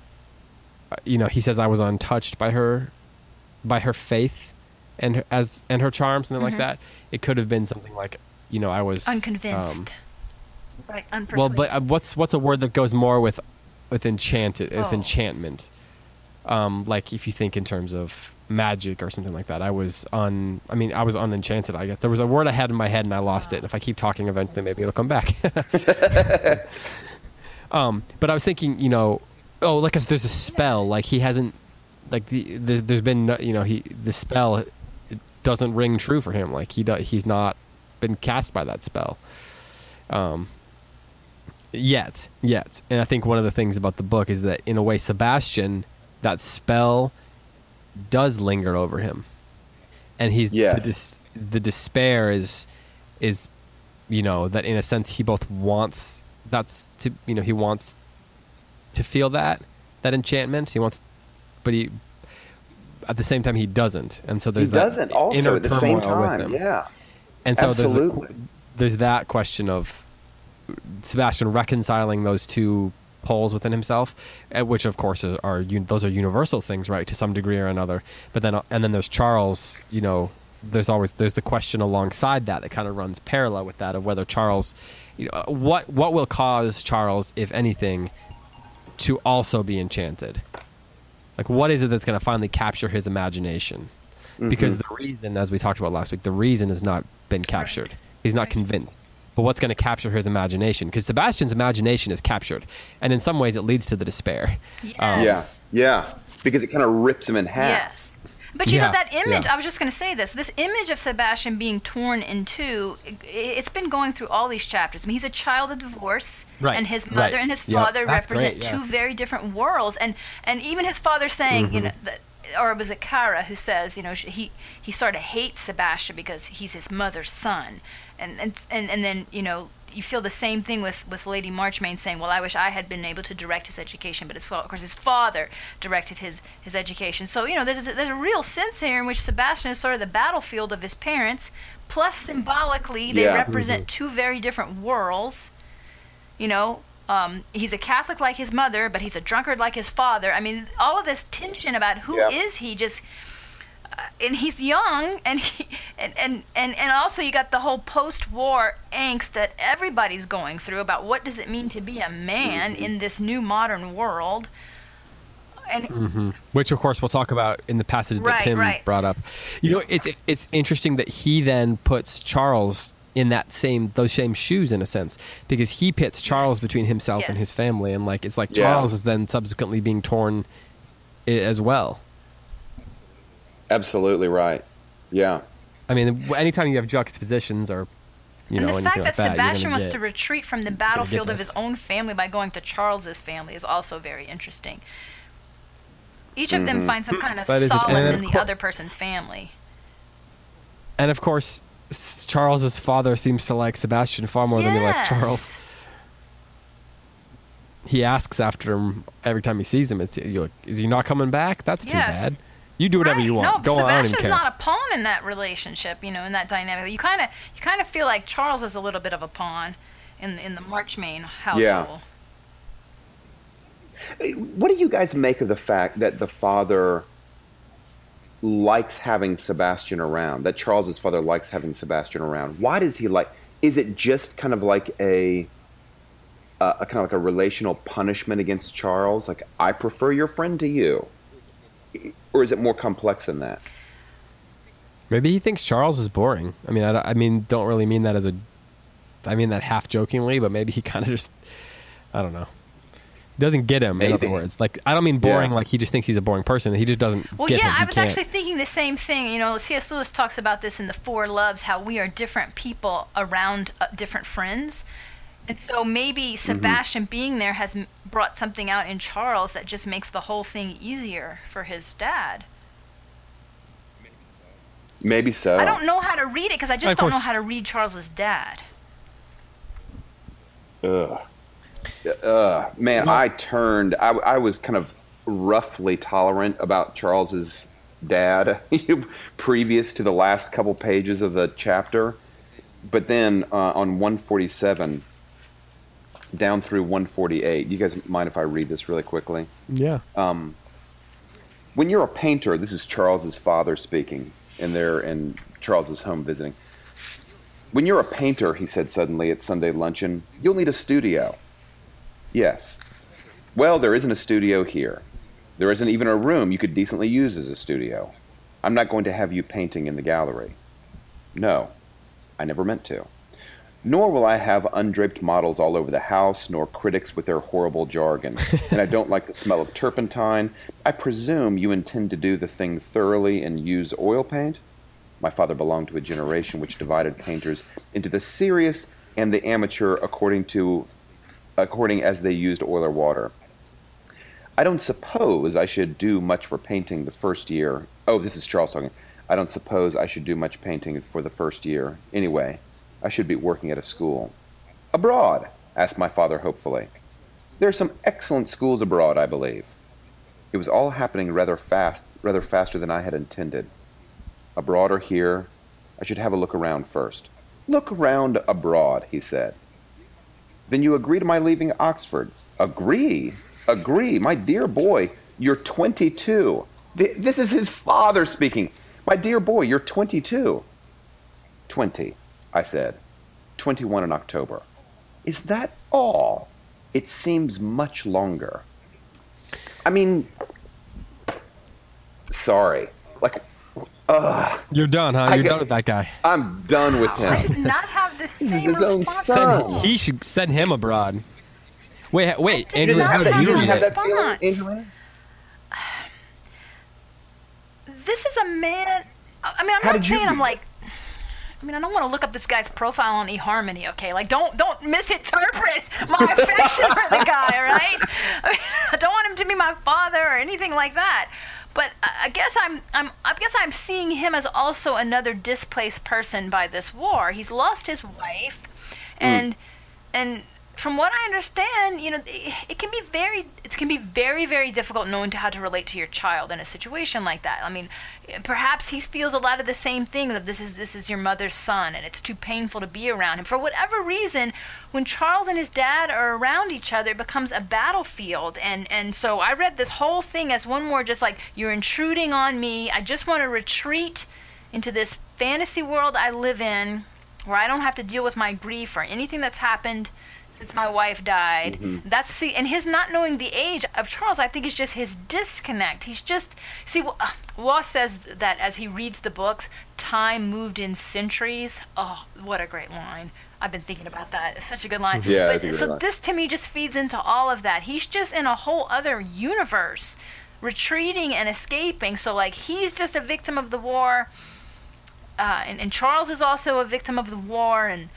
uh, you know, he says I was untouched by her, by her faith, and her, as and her charm, something like that. It could have been something like, you know, I was um, unconvinced right unpersuaded well, but uh, what's what's a word that goes more with, with enchanted, with Oh. enchantment, um, like if you think in terms of magic or something like that. I was un, I mean, I was unenchanted. I guess there was a word I had in my head and I lost it. And if I keep talking, eventually maybe it'll come back. um, but I was thinking, you know, oh, like 'cause there's a spell. Like he hasn't, like the, the there's been, no, you know, he the spell it doesn't ring true for him. Like he do, he's not been cast by that spell. Um, yet, yet, and I think one of the things about the book is that in a way, Sebastian, that spell does linger over him, and he's Yes. the, dis- the despair is is you know that in a sense he both wants that's to you know he wants to feel that that enchantment he wants but he at the same time he doesn't and so He there's that doesn't also inner at the same time. him. Yeah. and so Absolutely. there's the, there's that question of Sebastian reconciling those two poles within himself, uh, which of course are, are those are universal things, right, to some degree or another. But then uh, and then there's Charles. You know, there's always there's the question alongside that that kind of runs parallel with that of whether Charles, you know, what what will cause Charles, if anything, to also be enchanted. Like, what is it that's going to finally capture his imagination? Mm-hmm. Because the reason, as we talked about last week, the reason has not been captured. He's not convinced. But what's going to capture his imagination? Because Sebastian's imagination is captured, and in some ways, it leads to the despair. yes. Yeah. Yeah. Because it kind of rips him in half. Yes. But you Yeah, know that image. yeah. I was just going to say this. This image of Sebastian being torn in two. i- It's been going through all these chapters. I mean, he's a child of divorce, Right, and his mother right. and his father that's represent great, yeah. two very different worlds. And and even his father saying, Mm-hmm. you know, that, or was it Cara who says, you know, he he sort of hates Sebastian because he's his mother's son, and and and, and then you know. You feel the same thing with, with Lady Marchmain saying, "Well, I wish I had been able to direct his education, but his of course his father directed his his education." So you know, there's a, there's a real sense here in which Sebastian is sort of the battlefield of his parents. Plus, symbolically, they Yeah. represent two very different worlds. You know, um, he's a Catholic like his mother, but he's a drunkard like his father. I mean, all of this tension about who is Yeah. he just Uh, and he's young and he and, and and and also you got the whole post-war angst that everybody's going through about what does it mean to be a man Mm-hmm. in this new modern world and mm-hmm. which of course we'll talk about in the passage that Right, Tim right. brought up. You know, it's it's interesting that he then puts Charles in that same those same shoes in a sense because he pits Charles between himself and his family and like it's like Yeah. Charles is then subsequently being torn eh, as well. Absolutely right. Yeah. I mean, anytime you have juxtapositions or you and know the anything fact like that that, Sebastian gonna wants get- to retreat from the battlefield of his own family by going to Charles's family is also very interesting. Each of Mm-hmm. them finds some kind of That is it. Solace then in of the cour- other person's family. and of course Charles's father seems to like Sebastian far more than he likes Charles. He asks after him every time he sees him. It's you're like, is he not coming back? That's too Yes. bad. You do whatever Right. you want. No, Go on, I don't even Sebastian's care. not a pawn in that relationship, you know, in that dynamic. You kind of you kind of feel like Charles is a little bit of a pawn in in the Marchmain household. Yeah. What do you guys make of the fact that the father likes having Sebastian around? That Charles's father likes having Sebastian around. Why does he like? Is it just kind of like a, a, a kind of like a relational punishment against Charles? Like I prefer your friend to you, or is it more complex than that? Maybe he thinks Charles is boring. I mean, I, I mean, don't really mean that as a, I mean that half jokingly, but maybe he kind of just, I don't know, doesn't get him. In other words, like I don't mean boring, Yeah. like he just thinks he's a boring person. He just doesn't Well, get yeah, him. He I was can't. actually thinking the same thing. You know, C.S. Lewis talks about this in the Four Loves, how we are different people around uh, different friends. And so maybe Sebastian being there has brought something out in Charles that just makes the whole thing easier for his dad. Maybe so. I don't know how to read it because I just Of don't know how to read Charles's dad. Ugh. Ugh. Man, Well- I turned. I, I was kind of roughly tolerant about Charles's dad previous to the last couple pages of the chapter, but then uh, on 147 down through 148. You guys mind if I read this really quickly? yeah. Um, when you're a painter, this is Charles's father speaking, and they're in Charles's home visiting. When you're a painter, he said suddenly at Sunday luncheon, you'll need a studio. Yes. Well, there isn't a studio here. There isn't even a room you could decently use as a studio. I'm not going to have you painting in the gallery. No, I never meant to. Nor will I have undraped models all over the house, nor critics with their horrible jargon. and I don't like the smell of turpentine. I presume you intend to do the thing thoroughly and use oil paint? My father belonged to a generation which divided painters into the serious and the amateur according to according as they used oil or water. I don't suppose I should do much for painting the first year. Oh, this is Charles talking. I don't suppose I should do much painting for the first year. Anyway, I should be working at a school. Abroad? asked my father hopefully. There are some excellent schools abroad, I believe. It was all happening rather fast, rather faster than I had intended. Abroad or here, I should have a look around first. Look around abroad, he said. Then you agree to my leaving Oxford? Agree? Agree? My dear boy, you're 22. Th- This is his father speaking. My dear boy, you're 22. 20, I said. 21 in October. Is that all? It seems much longer. I mean, sorry. Like, ugh, You're done, huh? You're get- done with that guy. I'm done with him. I him. did not have the same his own response. son. Send, he should send him abroad. Wait, wait, Angela, how did you that read have it? that feeling, This is a man. I I mean, I'm How not did you saying I'm like. I mean, I don't want to look up this guy's profile on eHarmony, okay? Like, don't don't misinterpret my affection for the guy, all right? I, mean, I don't want him to be my father or anything like that. But I I guess I'm I'm I guess I'm seeing him as also another displaced person by this war. He's lost his wife, hmm. and and from what I understand, you know, it, can be very, it can be very, very difficult knowing to how to relate to your child in a situation like that. I mean, perhaps he feels a lot of the same thing that this is this is your mother's son, and it's too painful to be around him for whatever reason. When Charles and his dad are around each other, it becomes a battlefield, and and so I read this whole thing as one more just like you're intruding on me. I just want to retreat into this fantasy world I live in, where I don't have to deal with my grief or anything that's happened since my wife died. Mm-hmm. That's see, and his not knowing the age of Charles, I think, is just his disconnect. He's just see. Uh, Waugh says that as he reads the books, time moved in centuries. Oh, what a great line! I've been thinking about that. It's such a good line. Yeah, but, so line. this to me just feeds into all of that. He's just in a whole other universe, retreating and escaping. So like he's just a victim of the war. Uh, and, and Charles is also a victim of the war, and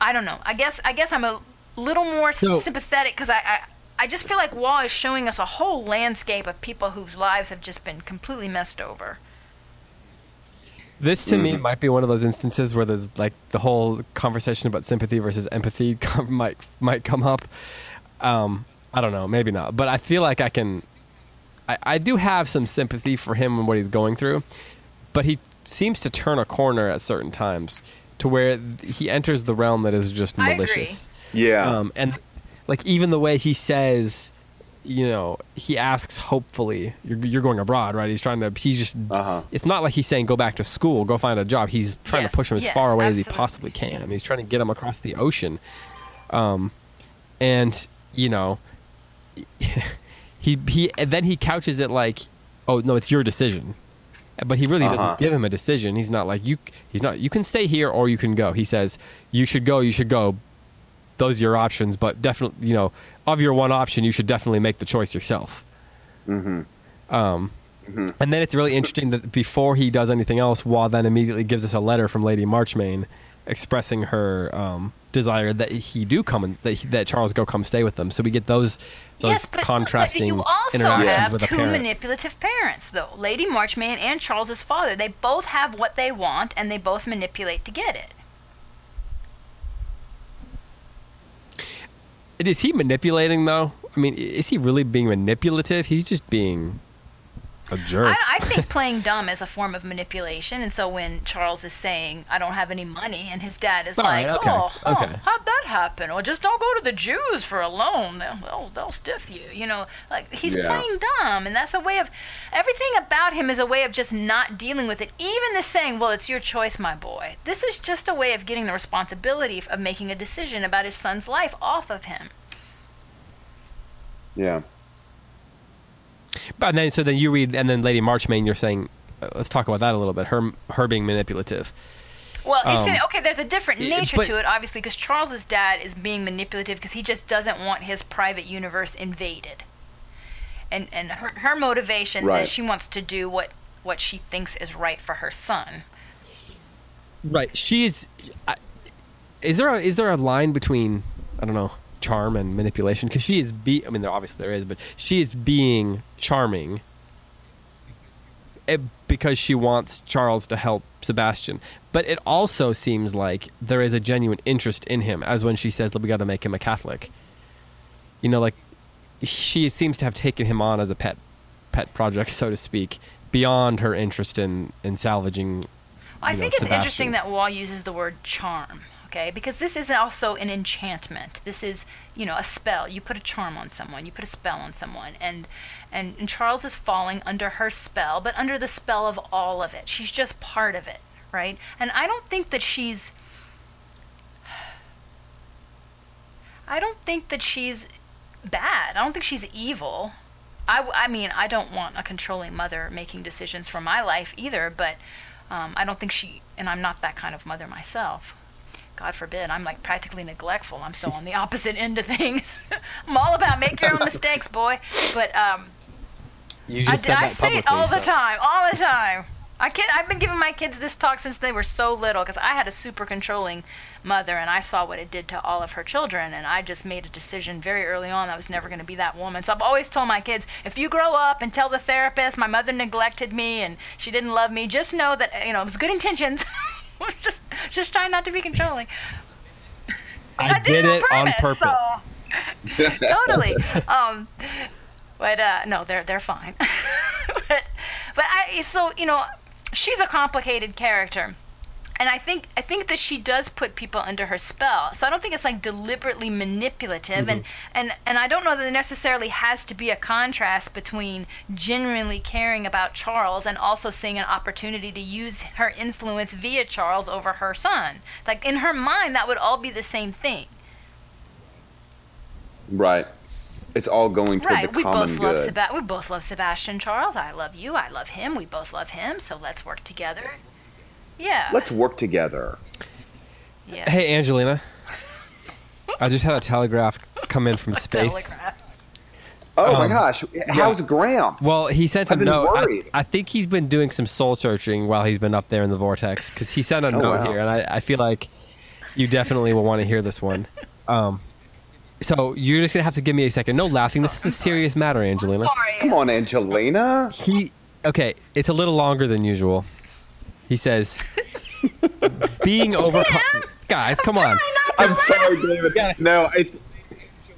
I don't know. I guess I guess I'm a little more so, sympathetic because I, I I just feel like Waugh is showing us a whole landscape of people whose lives have just been completely messed over. This to mm-hmm. me might be one of those instances where there's like the whole conversation about sympathy versus empathy might might come up. Um, I don't know, maybe not, but I feel like I can. I, I do have some sympathy for him and what he's going through, but he seems to turn a corner at certain times to where he enters the realm that is just malicious. Yeah. Um, and like even the way he says, you know, he asks hopefully, you're, you're going abroad, right? He's trying to, he's just, uh-huh. it's not like he's saying go back to school, go find a job. He's trying yes, to push him as yes, far away absolutely. as he possibly can. I mean, he's trying to get him across the ocean. Um, and, you know, he, he, then he couches it like, oh, no, it's your decision but he really doesn't uh-huh. give him a decision. He's not like you. He's not. You can stay here or you can go. He says you should go. You should go. Those are your options, but definitely, you know, of your one option, you should definitely make the choice yourself. Mm-hmm. Um, mm-hmm. And then it's really interesting that before he does anything else, Waugh then immediately gives us a letter from Lady Marchmain expressing her um, desire that he do come and that, he, that Charles go come stay with them. So we get those those yes, but, contrasting but you also interactions have with two parent. manipulative parents, though. Lady Marchmain and Charles's father. They both have what they want, and they both manipulate to get it. Is he manipulating though? I mean, is he really being manipulative? He's just being a jerk. I, I think playing dumb is a form of manipulation, and so when Charles is saying, "I don't have any money," and his dad is All like, right, okay, oh, "Oh, okay. how'd that happen?" Or just don't go to the Jews for a loan; they'll they'll, they'll stiff you. You know, like he's Yeah. playing dumb, and that's a way of everything about him is a way of just not dealing with it. Even the saying, "Well, it's your choice, my boy." This is just a way of getting the responsibility of making a decision about his son's life off of him. Yeah. But then, so then you read, and then Lady Marchmain, you're saying, uh, let's talk about that a little bit. Her, her being manipulative. Well, it's Um, an, okay. There's a different nature but- to it, obviously, because Charles's dad is being manipulative because he just doesn't want his private universe invaded. And and her her motivations Right. is she wants to do what what she thinks is right for her son. Right. She's. I, is there a, is there a line between I don't know charm and manipulation? Because she is be. I mean, there obviously there is, but she is being charming. eh, Because she wants Charles to help Sebastian, but it also seems like there is a genuine interest in him, as when she says, "We got to make him a Catholic." You know, like she seems to have taken him on as a pet pet project, so to speak, beyond her interest in in salvaging. I know, think it's Sebastian. interesting that Waugh uses the word charm. Okay, because this is also an enchantment. This is, you know, a spell. You put a charm on someone. You put a spell on someone, and and, and Charles is falling under her spell, but under the spell of all of it. She's just part of it, right? And I don't think that she's. I don't think that she's bad. I don't think she's evil. I, I mean, I don't want a controlling mother making decisions for my life either, but um, I don't think she, and I'm not that kind of mother myself. God forbid, I'm like practically neglectful. I'm so on the opposite end of things. I'm all about make your own mistakes, boy. But um, You I, I say it all the time, all the time. I can't, I've been giving my kids this talk since they were so little because I had a super controlling mother and I saw what it did to all of her children and I just made a decision very early on I was never going to be that woman. So I've always told my kids, if you grow up and tell the therapist my mother neglected me and she didn't love me, just know that you know it was good intentions. Just trying not to be controlling. I did it on purpose. so- totally. Um, but uh, no, they're they're fine. but but I so you know she's a complicated character. And I think I think that she does put people under her spell. So I don't think it's like deliberately manipulative and, mm-hmm. and and I don't know that there necessarily has to be a contrast between genuinely caring about Charles and also seeing an opportunity to use her influence via Charles over her son. Like in her mind that would all be the same thing. Right. It's all going toward Right. the We common both good. love Seba- we both love Sebastian Charles. I love you. I love him. We both love him. So let's work together. Yeah. Let's work together. yeah. Hey, Angelina. I just had a telegraph come in from space. Telegraph. Oh my Um, gosh. How's Graham? Well, he sent a I've been note. I, worried. I think he's been doing some soul searching while he's been up there in the vortex because he sent a note wow. here, and I, I feel like you definitely will want to hear this one. Um, so you're just gonna have to give me a second. No laughing. This is a serious matter, Angelina. Come on, Angelina. He okay. It's a little longer than usual. He says, "Being overcome." Guys, come on. I'm sorry, David. gotta- No, it's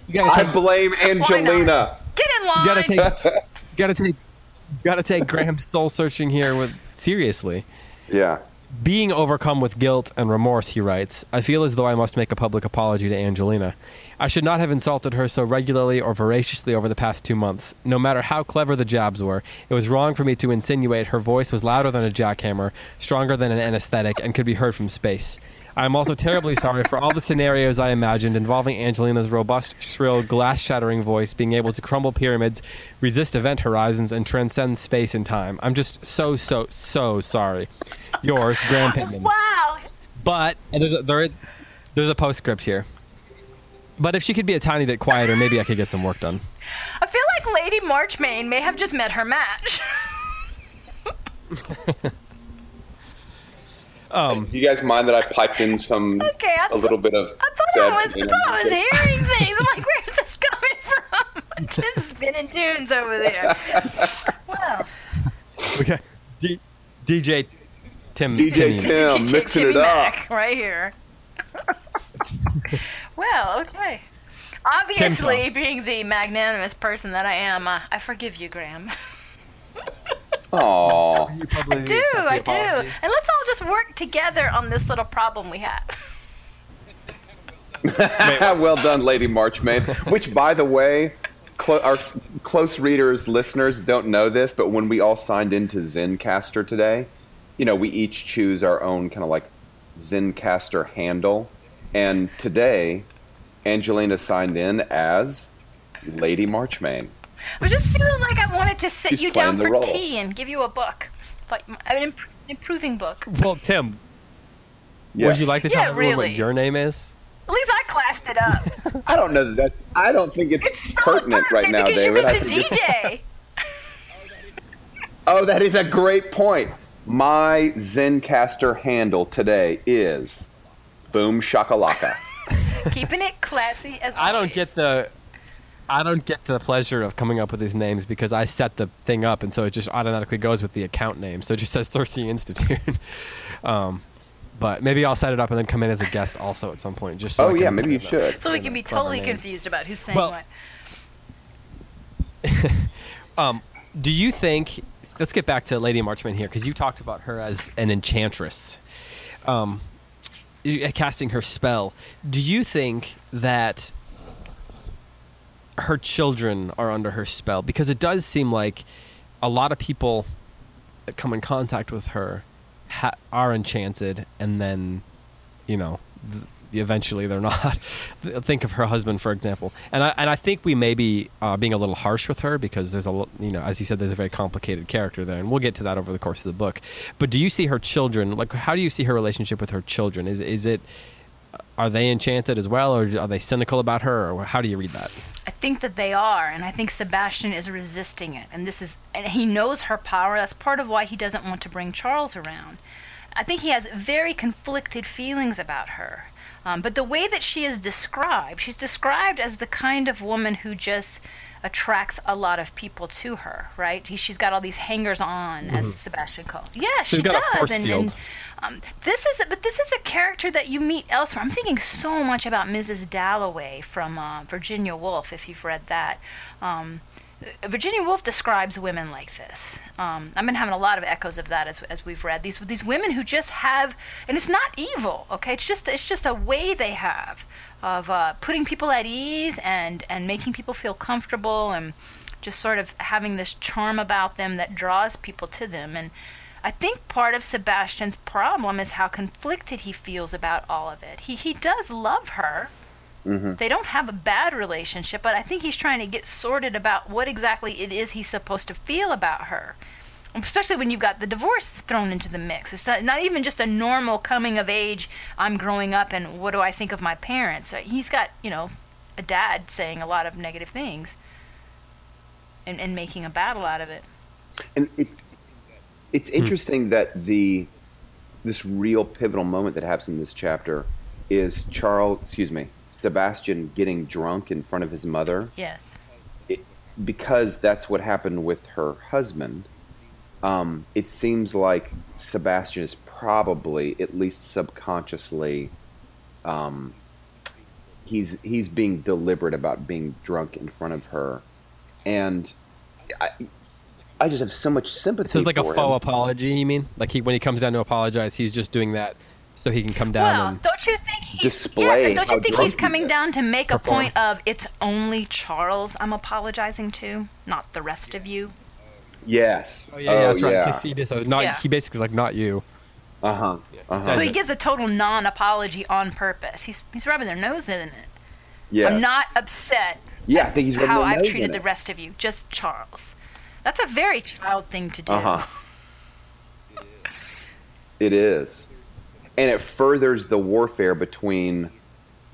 You gotta I take. blame Angelina. Get in line. You gotta take. You gotta take. You gotta take Graham's soul searching here with seriously. Yeah. Being overcome with guilt and remorse, he writes, I feel as though I must make a public apology to Angelina. I should not have insulted her so regularly or voraciously over the past two months. No matter how clever the jabs were, it was wrong for me to insinuate her voice was louder than a jackhammer, stronger than an anesthetic, and could be heard from space. I am also terribly sorry for all the scenarios I imagined involving Angelina's robust, shrill, glass shattering voice being able to crumble pyramids, resist event horizons, and transcend space and time. I'm just so, so, so sorry. Yours, Graham Pittman. Wow. But and there's a, there is, there's a postscript here. But if she could be a tiny bit quieter, maybe I could get some work done. I feel like Lady Marchmain may have just met her match. Um, You guys mind that I piped in some Okay, I a little bit of I thought sad I was, I thought I was hearing things. I'm like, where's this coming from? Just spinning tunes over there. Well, okay. D- DJ Tim. DJ Timmy. Tim Ch- mixing Timmy it up. Mac right here. Well, okay. Obviously, Tom. being the magnanimous person that I am, uh, I forgive you, Graham. Aw. You probably I do, I do. And let's all just work together on this little problem we have. well done, Lady Marchmain. Which, by the way, clo- our close readers, listeners don't know this, but when we all signed into Zencastr today, you know, we each choose our own kind of like Zencastr handle. And today, Angelina signed in as Lady Marchmain. I was just feeling like I wanted to sit She's you down for role. tea and give you a book. Like an imp- improving book. Well, Tim, Yeah. would you like to tell Yeah, everyone really. what your name is? At least I classed it up. I don't know that that's. I don't think it's, It's so pertinent right now, because David. you I missed a DJ. Oh, that is a great point. My Zencastr handle today is Boom Shakalaka. Keeping it classy as I don't get the. I don't get the pleasure of coming up with these names because I set the thing up, and so it just automatically goes with the account name. So it just says Circe Institute. um, but maybe I'll set it up and then come in as a guest also at some point. Just so oh yeah, maybe you put it up. should. So we can be totally name. confused about who's saying Well- what. Um, do you think? Let's get back to Lady Marchmain here because you talked about her as an enchantress, um, y- Uh, casting her spell. Do you think that her children are under her spell? Because it does seem like a lot of people that come in contact with her ha- are enchanted, and then, you know. Th- Eventually, they're not. think of her husband, for example, and I and I think we may be uh, being a little harsh with her because there's a you know, as you said, there's a very complicated character there, and we'll get to that over the course of the book. But do you see her children? Like, how do you see her relationship with her children? Is is it are they enchanted as well, or are they cynical about her, or how do you read that? I think that they are, and I think Sebastian is resisting it. And this is, and he knows her power. That's part of why he doesn't want to bring Charles around. I think he has very conflicted feelings about her. Um, but the way that she is described, she's described as the kind of woman who just attracts a lot of people to her, right? He, she's got all these hangers on, as Sebastian calls. Yeah, She's she got a does. force and, field. and Um, this is, but this is a character that you meet elsewhere. I'm thinking so much about Mrs. Dalloway from uh, Virginia Woolf, if you've read that. Um, Virginia Woolf describes women like this. Um, I've been having a lot of echoes of that as, as we've read these these women who just have, and it's not evil, okay? It's just it's just a way they have of uh, putting people at ease and and making people feel comfortable and just sort of having this charm about them that draws people to them. And I think part of Sebastian's problem is how conflicted he feels about all of it. He he does love her. Mm-hmm. They don't have a bad relationship, but I think he's trying to get sorted about what exactly it is he's supposed to feel about her. Especially when you've got the divorce thrown into the mix. It's not, not even just a normal coming of age, I'm growing up and what do I think of my parents. He's got, you know, a dad saying a lot of negative things and, and making a battle out of it. And it's it's interesting that the this real pivotal moment that happens in this chapter is Charles, excuse me, Sebastian getting drunk in front of his mother. Yes. It, because that's what happened with her husband. Um, it seems like Sebastian is probably, at least subconsciously, um, he's he's being deliberate about being drunk in front of her, and I, I just have so much sympathy. For that. So it's like a for faux him. apology. You mean like he when he comes down to apologize, he's just doing that so he can come down Well, and don't you think he's display yes, don't you think he's coming is. down to make a point of it's only Charles I'm apologizing to, not the rest of you? Yes. Oh yeah, yeah that's right. Yeah. He, just- not, Yeah. he basically is like not you. Uh huh. Uh huh. So he gives a total non-apology on purpose. He's he's rubbing their nose in it. Yes. I'm not upset Yeah, I think he's rubbing how their I've treated in the it. rest of you, just Charles. That's a very child thing to do. Uh huh. It is, and it furthers the warfare between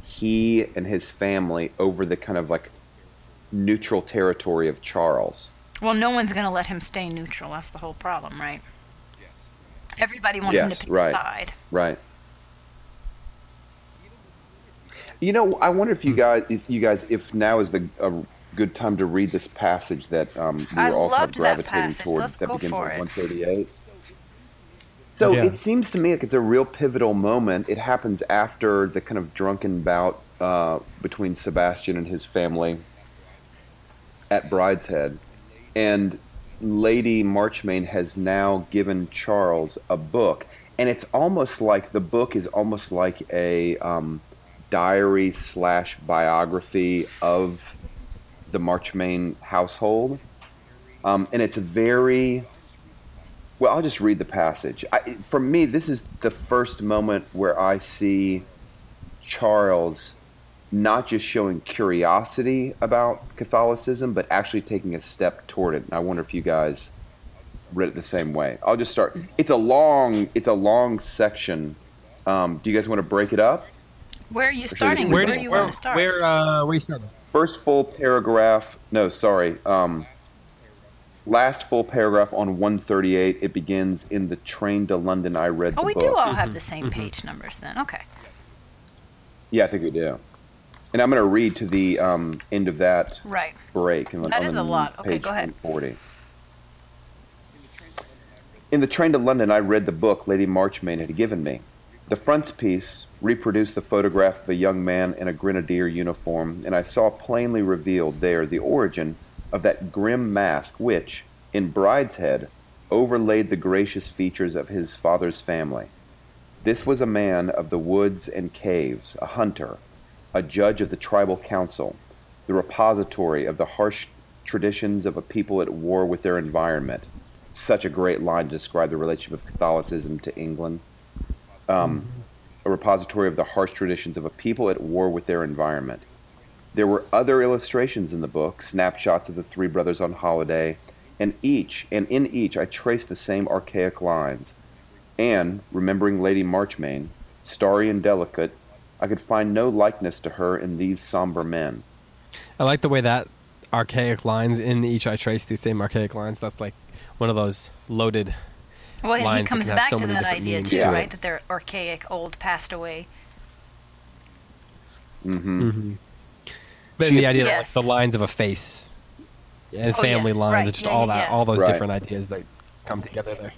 he and his family over the kind of like neutral territory of Charles. Well, no one's going to let him stay neutral. That's the whole problem, right? Everybody wants him Yes, to pick right. a side. Right. You know, I wonder if you guys, if you guys, if now is the a good time to read this passage that um, we I were all kind of that gravitating passage. toward Let's that go begins for on it. 138. So Yeah. it seems to me like it's a real pivotal moment. It happens after the kind of drunken bout uh, between Sebastian and his family at Brideshead, and Lady Marchmain has now given Charles a book, and it's almost like the book is almost like a um, diary slash biography of the Marchmain household, um, and it's very well. I'll just read the passage. I, for me, this is the first moment where I see Charles not just showing curiosity about Catholicism, but actually taking a step toward it. And I wonder if you guys read it the same way. I'll just start. It's a long. It's a long section. Um, do you guys want to break it up? Where are you starting? just Where, leave Where do you where want to start? where uh, where you starting? First full paragraph. No, sorry. Um, last full paragraph on 138. It begins in the train to London. I read oh, the we book. do all have the same page numbers then. Okay. Yeah, I think we do. And I'm going to read to the um, end of that Right. break. And That on is the a lot. Okay, go ahead. 40. In the train to London, I read the book Lady Marchmain had given me. The frontispiece reproduced the photograph of a young man in a grenadier uniform, and I saw plainly revealed there the origin of that grim mask which, in Brideshead, overlaid the gracious features of his father's family. This was a man of the woods and caves, a hunter, a judge of the tribal council, the repository of the harsh traditions of a people at war with their environment. Such a great line to describe the relationship of Catholicism to England. Um, A repository of the harsh traditions of a people at war with their environment. There were other illustrations in the book, snapshots of the three brothers on holiday, and each, and in each, I traced the same archaic lines. And, remembering Lady Marchmain, starry and delicate, I could find no likeness to her in these somber men. I like the way that archaic lines in each I trace these same archaic lines. That's like one of those loaded. Well, and he lines that comes can have back so to many that different idea meanings too, to right? it. That they're archaic, old, passed away. Mhm. hmm But the idea Yes. of like the lines of a face and Oh, family yeah. lines, Right. and just Yeah, all yeah, that, all those Right. different ideas that come together there.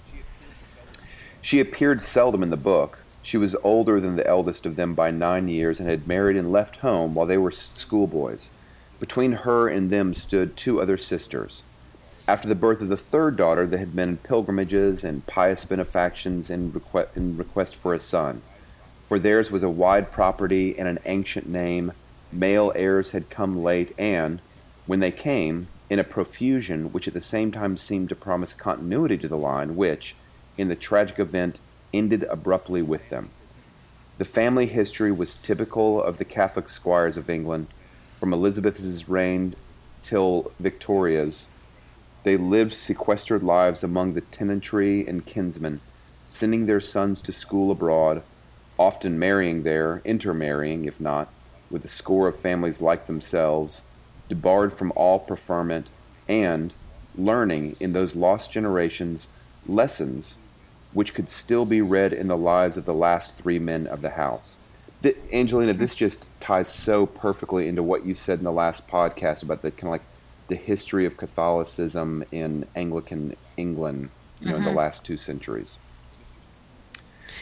She appeared seldom in the book. She was older than the eldest of them by nine years and had married and left home while they were schoolboys. Between her and them stood two other sisters. After the birth of the third daughter, there had been pilgrimages and pious benefactions in, request, in request for a son. For theirs was a wide property and an ancient name. Male heirs had come late, and, when they came, in a profusion which at the same time seemed to promise continuity to the line, which, in the tragic event, ended abruptly with them. The family history was typical of the Catholic squires of England, from Elizabeth's reign till Victoria's. They lived sequestered lives among the tenantry and kinsmen, sending their sons to school abroad, often marrying there, intermarrying, if not, with a score of families like themselves, debarred from all preferment, and learning in those lost generations lessons which could still be read in the lives of the last three men of the house. The, Angelina, this just ties so perfectly into what you said in the last podcast about the kind of like the history of Catholicism in Anglican England, you know, mm-hmm. in the mm-hmm. last two centuries.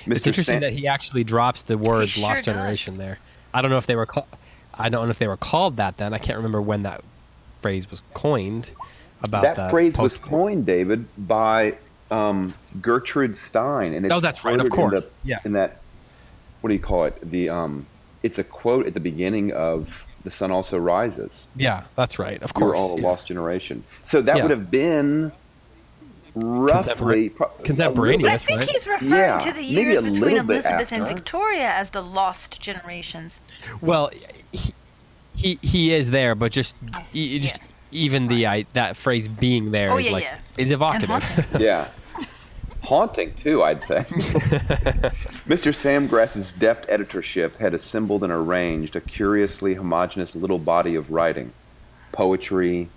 Mr. It's interesting San- that he actually drops the words sure "lost does. generation" there. I don't know if they were. Cl- I don't know if they were called that then. I can't remember when that phrase was coined. About that phrase post- was coined, David, by um, Gertrude Stein, and it's oh, that's right, of course, the, yeah. In that, what do you call it? The um, it's a quote at the beginning of "The Sun Also Rises." Yeah, that's right. Of course, we're all a yeah. lost generation. So that yeah. would have been roughly contemporaneous. But I think right? he's referring yeah, to the years between Elizabeth and Victoria as the lost generations. Well, he he, he is there, but just, he, just even the I, that phrase being there oh, is yeah, like yeah. is evocative. yeah, haunting too, I'd say. Mr. Samgrass's deft editorship had assembled and arranged a curiously homogeneous little body of writing, poetry,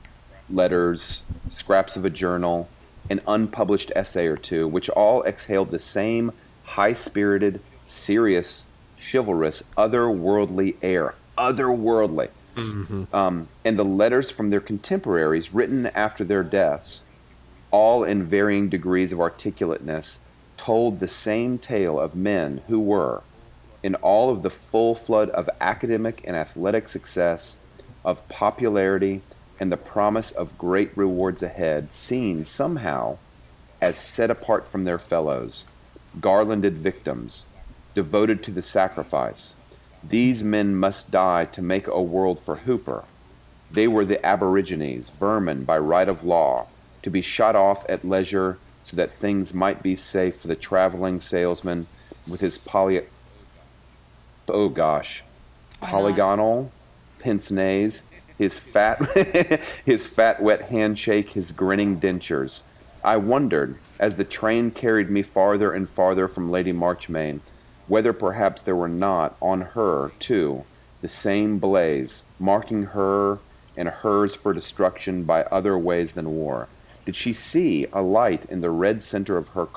letters, scraps of a journal, an unpublished essay or two, which all exhaled the same high-spirited, serious, chivalrous, otherworldly air. Otherworldly. Mm-hmm. Um, and the letters from their contemporaries written after their deaths, all in varying degrees of articulateness, told the same tale of men who were, in all of the full flood of academic and athletic success, of popularity, and the promise of great rewards ahead, seen somehow as set apart from their fellows, garlanded victims, devoted to the sacrifice these men must die to make a world for Hooper. They were the aborigines, vermin by right of law, to be shot off at leisure so that things might be safe for the traveling salesman with his poly. Oh gosh, polygonal pince nez, his fat, his fat wet handshake, his grinning dentures. I wondered, as the train carried me farther and farther from Lady Marchmain, whether perhaps there were not on her, too, the same blaze, marking her and hers for destruction by other ways than war? Did she see a light in the red center of her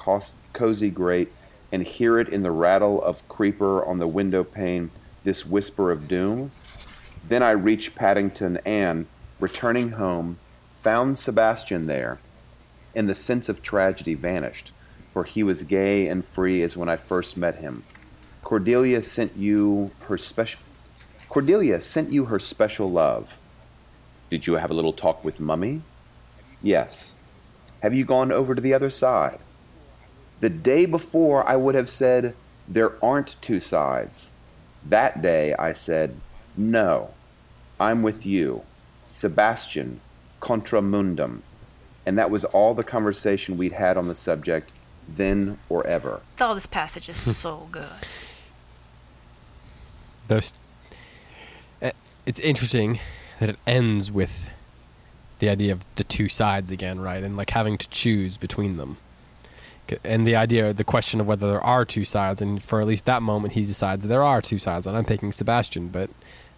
cozy grate and hear it in the rattle of creeper on the window pane, this whisper of doom? Then I reached Paddington and, returning home, found Sebastian there, and the sense of tragedy vanished, for he was gay and free as when I first met him. Cordelia sent you her special Cordelia sent you her special love. Did you have a little talk with Mummy? Yes. Have you gone over to the other side? The day before, I would have said, There aren't two sides. That day, I said, No, I'm with you. Sebastian, contra mundum. And that was all the conversation we'd had on the subject, then or ever. Oh, this passage is so good those eh, it's interesting that it ends with the idea of the two sides again, right? And like having to choose between them. And the idea, the question of whether there are two sides, and for at least that moment, he decides there are two sides, and I'm picking Sebastian, but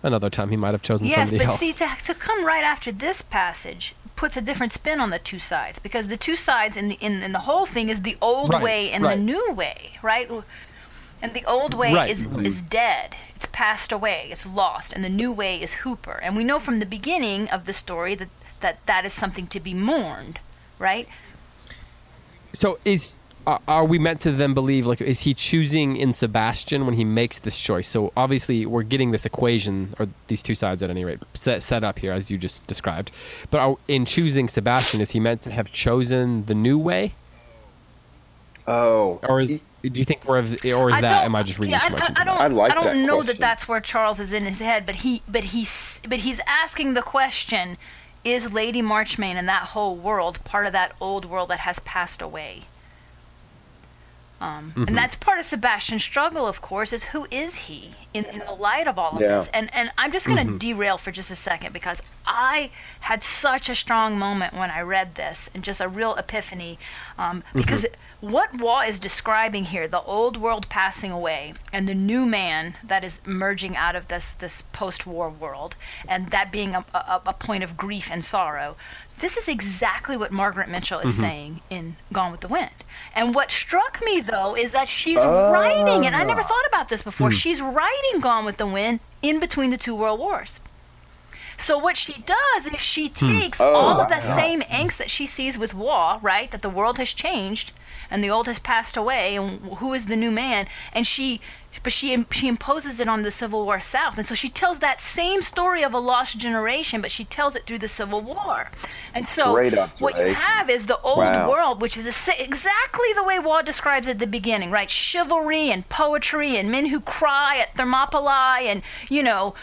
another time he might have chosen yes, somebody else. Yes, but see, to, to come right after this passage puts a different spin on the two sides, because the two sides in the in, in the whole thing is the old right, way and right. the new way, right? And the old way right. is is dead. It's passed away. It's lost, and the new way is Hooper. And we know from the beginning of the story that that that is something to be mourned, right? So is are, are we meant to then believe like is he choosing in Sebastian when he makes this choice? So obviously we're getting this equation or these two sides at any rate set set up here as you just described. But are, in choosing Sebastian, is he meant to have chosen the new way, Oh, or is do you think we're or is I that am I just reading yeah, too much I, into I, I don't. that? I like I don't that know question. that that's where Charles is in his head, but he, but he's, but he's asking the question: Is Lady Marchmain and that whole world part of that old world that has passed away? Um, Mm-hmm. And that's part of Sebastian's struggle, of course, is who is he in, in the light of all of Yeah. this? And and I'm just going to Mm-hmm. derail for just a second because I had such a strong moment when I read this and just a real epiphany. Um, Mm-hmm. because what Waugh is describing here, the old world passing away and the new man that is emerging out of this this post-war world, and that being a, a, a point of grief and sorrow. This is exactly what Margaret Mitchell is mm-hmm. saying in Gone with the Wind. And what struck me though is that she's oh. writing, and I never thought about this before. Hmm. She's writing Gone with the Wind in between the two world wars. So what she does is she hmm. takes Oh, all of the wow. same angst that she sees with war, right? That the world has changed and the old has passed away, and who is the new man? And she, but she she imposes it on the Civil War South, and so she tells that same story of a lost generation, but she tells it through the Civil War. And so what you have is the old Wow. world, which is the, exactly the way Waugh describes it at the beginning, right? Chivalry and poetry and men who cry at Thermopylae and you know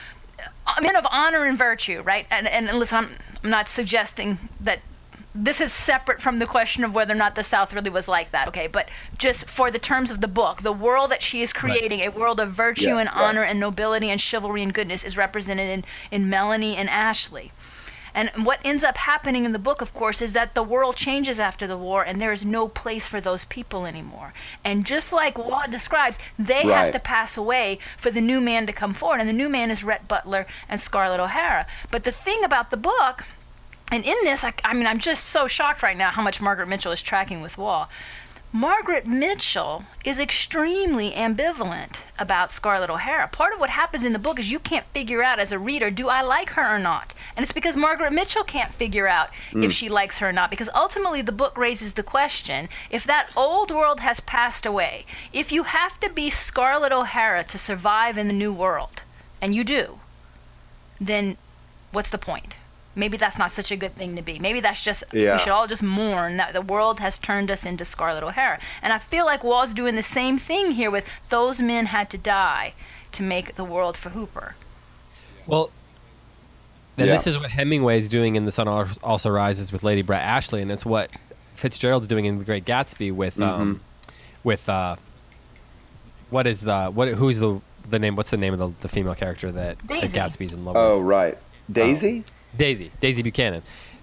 uh, men of honor and virtue, right? And and listen, I'm, I'm not suggesting that this is separate from the question of whether or not the South really was like that, okay? But just for the terms of the book, the world that she is creating, a world of virtue Yeah, and right. honor and nobility and chivalry and goodness, is represented in, in Melanie and Ashley. And what ends up happening in the book, of course, is that the world changes after the war and there is no place for those people anymore. And just like Waugh describes, they have to pass away for the new man to come forward. And the new man is Rhett Butler and Scarlett O'Hara. But the thing about the book, and in this, I, I mean, I'm just so shocked right now how much Margaret Mitchell is tracking with Waugh. Margaret Mitchell is extremely ambivalent about Scarlett O'Hara. Part of what happens in the book is you can't figure out as a reader, do I like her or not? And it's because Margaret Mitchell can't figure out if hmm. she likes her or not. Because ultimately, the book raises the question if that old world has passed away, if you have to be Scarlett O'Hara to survive in the new world, and you do, then what's the point? Maybe that's not such a good thing to be. Maybe that's just Yeah. we should all just mourn that the world has turned us into Scarlett O'Hara. And I feel like Waugh's doing the same thing here with those men had to die to make the world for Hooper. Well, then Yeah. this is what Hemingway's doing in The Sun Also Rises with Lady Brett Ashley, and it's what Fitzgerald's doing in The Great Gatsby with um, with uh, what is the what who's the the name? What's the name of the, the female character that, that Daisy. Gatsby's in love oh, with? Oh right. Daisy. Daisy, Daisy Buchanan.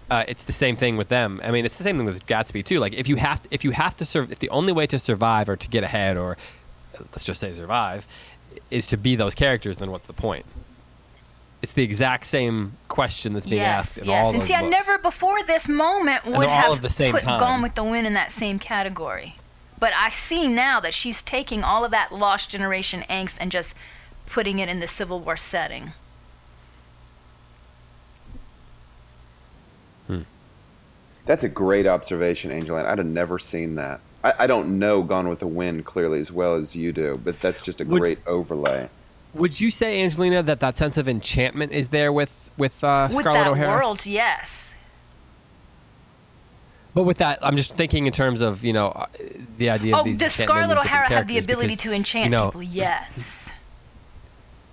Uh, it's the same thing with them. I mean, it's the same thing with Gatsby too. Like if you have to, if you have to serve, if the only way to survive or to get ahead, or let's just say survive, is to be those characters, then what's the point? It's the exact same question that's being yes, asked in yes. all and those see, I never before this moment would all have of the same put time. Gone with the Wind in that same category. But I see now that she's taking all of that lost generation angst and just putting it in the Civil War setting. That's a great observation, Angeline. I'd have never seen that. I, I don't know Gone with the Wind clearly as well as you do, but that's just a Would- great overlay. Would you say, Angelina, that that sense of enchantment is there with with uh, with Scarlett that O'Hara? world, yes. But with that, I'm just thinking in terms of you know uh, the idea Oh, of these does enchantment Scarlett and these different O'Hara have the ability because, to enchant you know, people? Yes.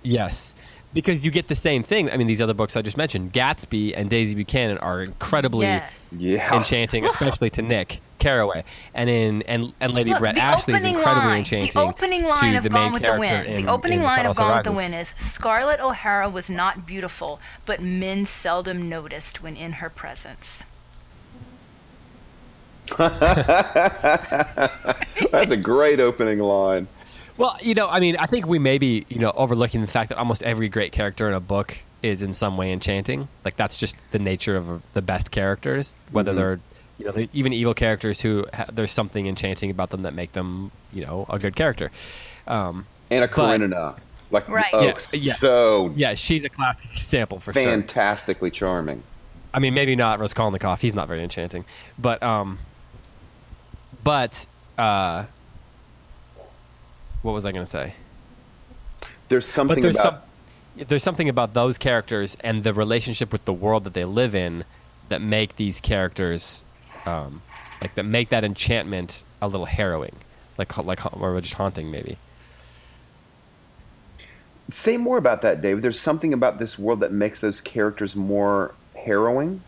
Yes, because you get the same thing. I mean, these other books I just mentioned, Gatsby and Daisy Buchanan, are incredibly Yes. Yeah. enchanting, especially to Nick Carraway, and in and and Lady Look, Brett Ashley is incredibly line, enchanting. The opening line to of the Gone main with the character Wind. in- the opening line of Also Gone with the Wind is Scarlett O'Hara was not beautiful, but men seldom noticed when in her presence. That's a great opening line. Well, you know, I mean, I think we may be, you know, overlooking the fact that almost every great character in a book is in some way enchanting. Like that's just the nature of the best characters, whether Mhm. they're, you know, they're even evil characters who ha- there's something enchanting about them that make them, you know, a good character. Um, Anna But- Karenina. Like, Right. oh, Yes, yes. so yeah, she's a classic example for sure. fantastically charming. I mean, maybe not Raskolnikov. He's not very enchanting, but um, but uh, what was I going to say? There's something there's about some, there's something about those characters and the relationship with the world that they live in that make these characters um, like that make that enchantment a little harrowing like like or just haunting maybe say more about that, David. There's something about this world that makes those characters more harrowing.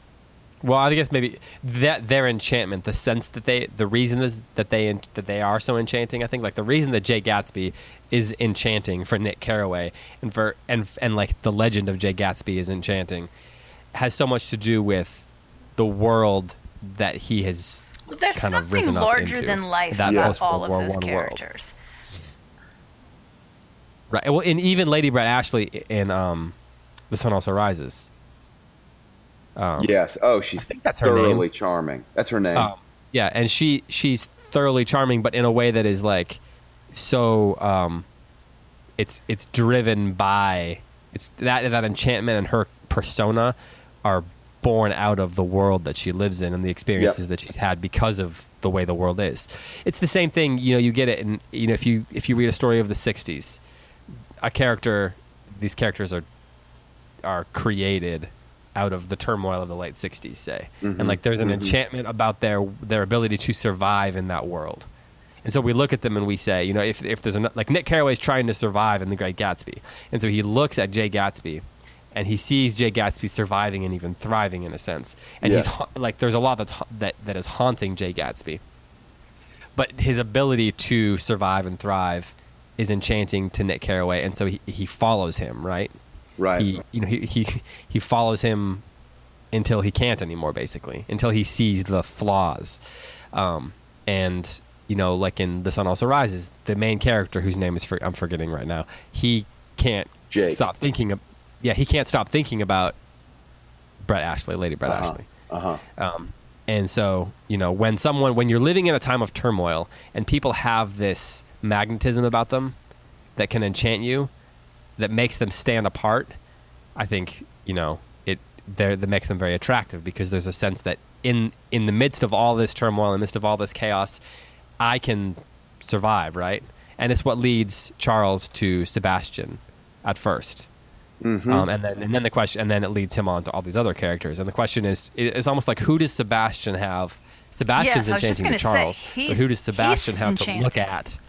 Well i guess maybe that their enchantment the sense that they the reason is that they that they are so enchanting i think like the reason that jay gatsby is enchanting for nick carraway and for and and like the legend of jay gatsby is enchanting has so much to do with the world that he has There's kind of something risen up larger into, than life that about all of War those world. characters. Right. Well, and even Lady Brett Ashley in um, The Sun Also Rises. Um, yes. Oh, she's that's her thoroughly name. charming. That's her name. um, yeah, and she she's thoroughly charming, but in a way that is like so. Um, it's it's driven by it's that that enchantment and her persona are born out of the world that she lives in and the experiences that she's had because of the way the world is. It's the same thing, you know. You get it, and you know if you if you read a story of the '60s, a character, these characters are are created out of the turmoil of the late 60s say. And mm-hmm. like there's an mm-hmm. enchantment about their their ability to survive in that world. And so we look at them and we say you know if, if there's a like nick carraway's trying to survive in the great gatsby. And so he looks at jay gatsby and he sees jay gatsby surviving and even thriving in a sense. And he's Yes. ha- like there's a lot that's ha- that that is haunting jay gatsby. But his ability to survive and thrive is enchanting to Nick Carraway, and so he, he follows him, right? Right. He you know he, he he follows him until he can't anymore, basically, until he sees the flaws, um, and you know, like in The Sun Also Rises, the main character whose name is for, I'm forgetting right now, he can't Jake. stop thinking of, yeah, he can't stop thinking about Brett Ashley, Lady Brett Uh-huh. Ashley. Uh huh. Um, and so, you know, when someone, when you're living in a time of turmoil and people have this magnetism about them that can enchant you, that makes them stand apart, I think, you know, it there that makes them very attractive because there's a sense that in in the midst of all this turmoil, in the midst of all this chaos, I can survive, right? And it's what leads Charles to Sebastian at 1st Mm-hmm. Um, and then and then the question and then it leads him on to all these other characters. And the question is it's almost like who does Sebastian have? Sebastian's Yes, I was just enchanting to gonna say, Charles, but who does Sebastian he's have to look at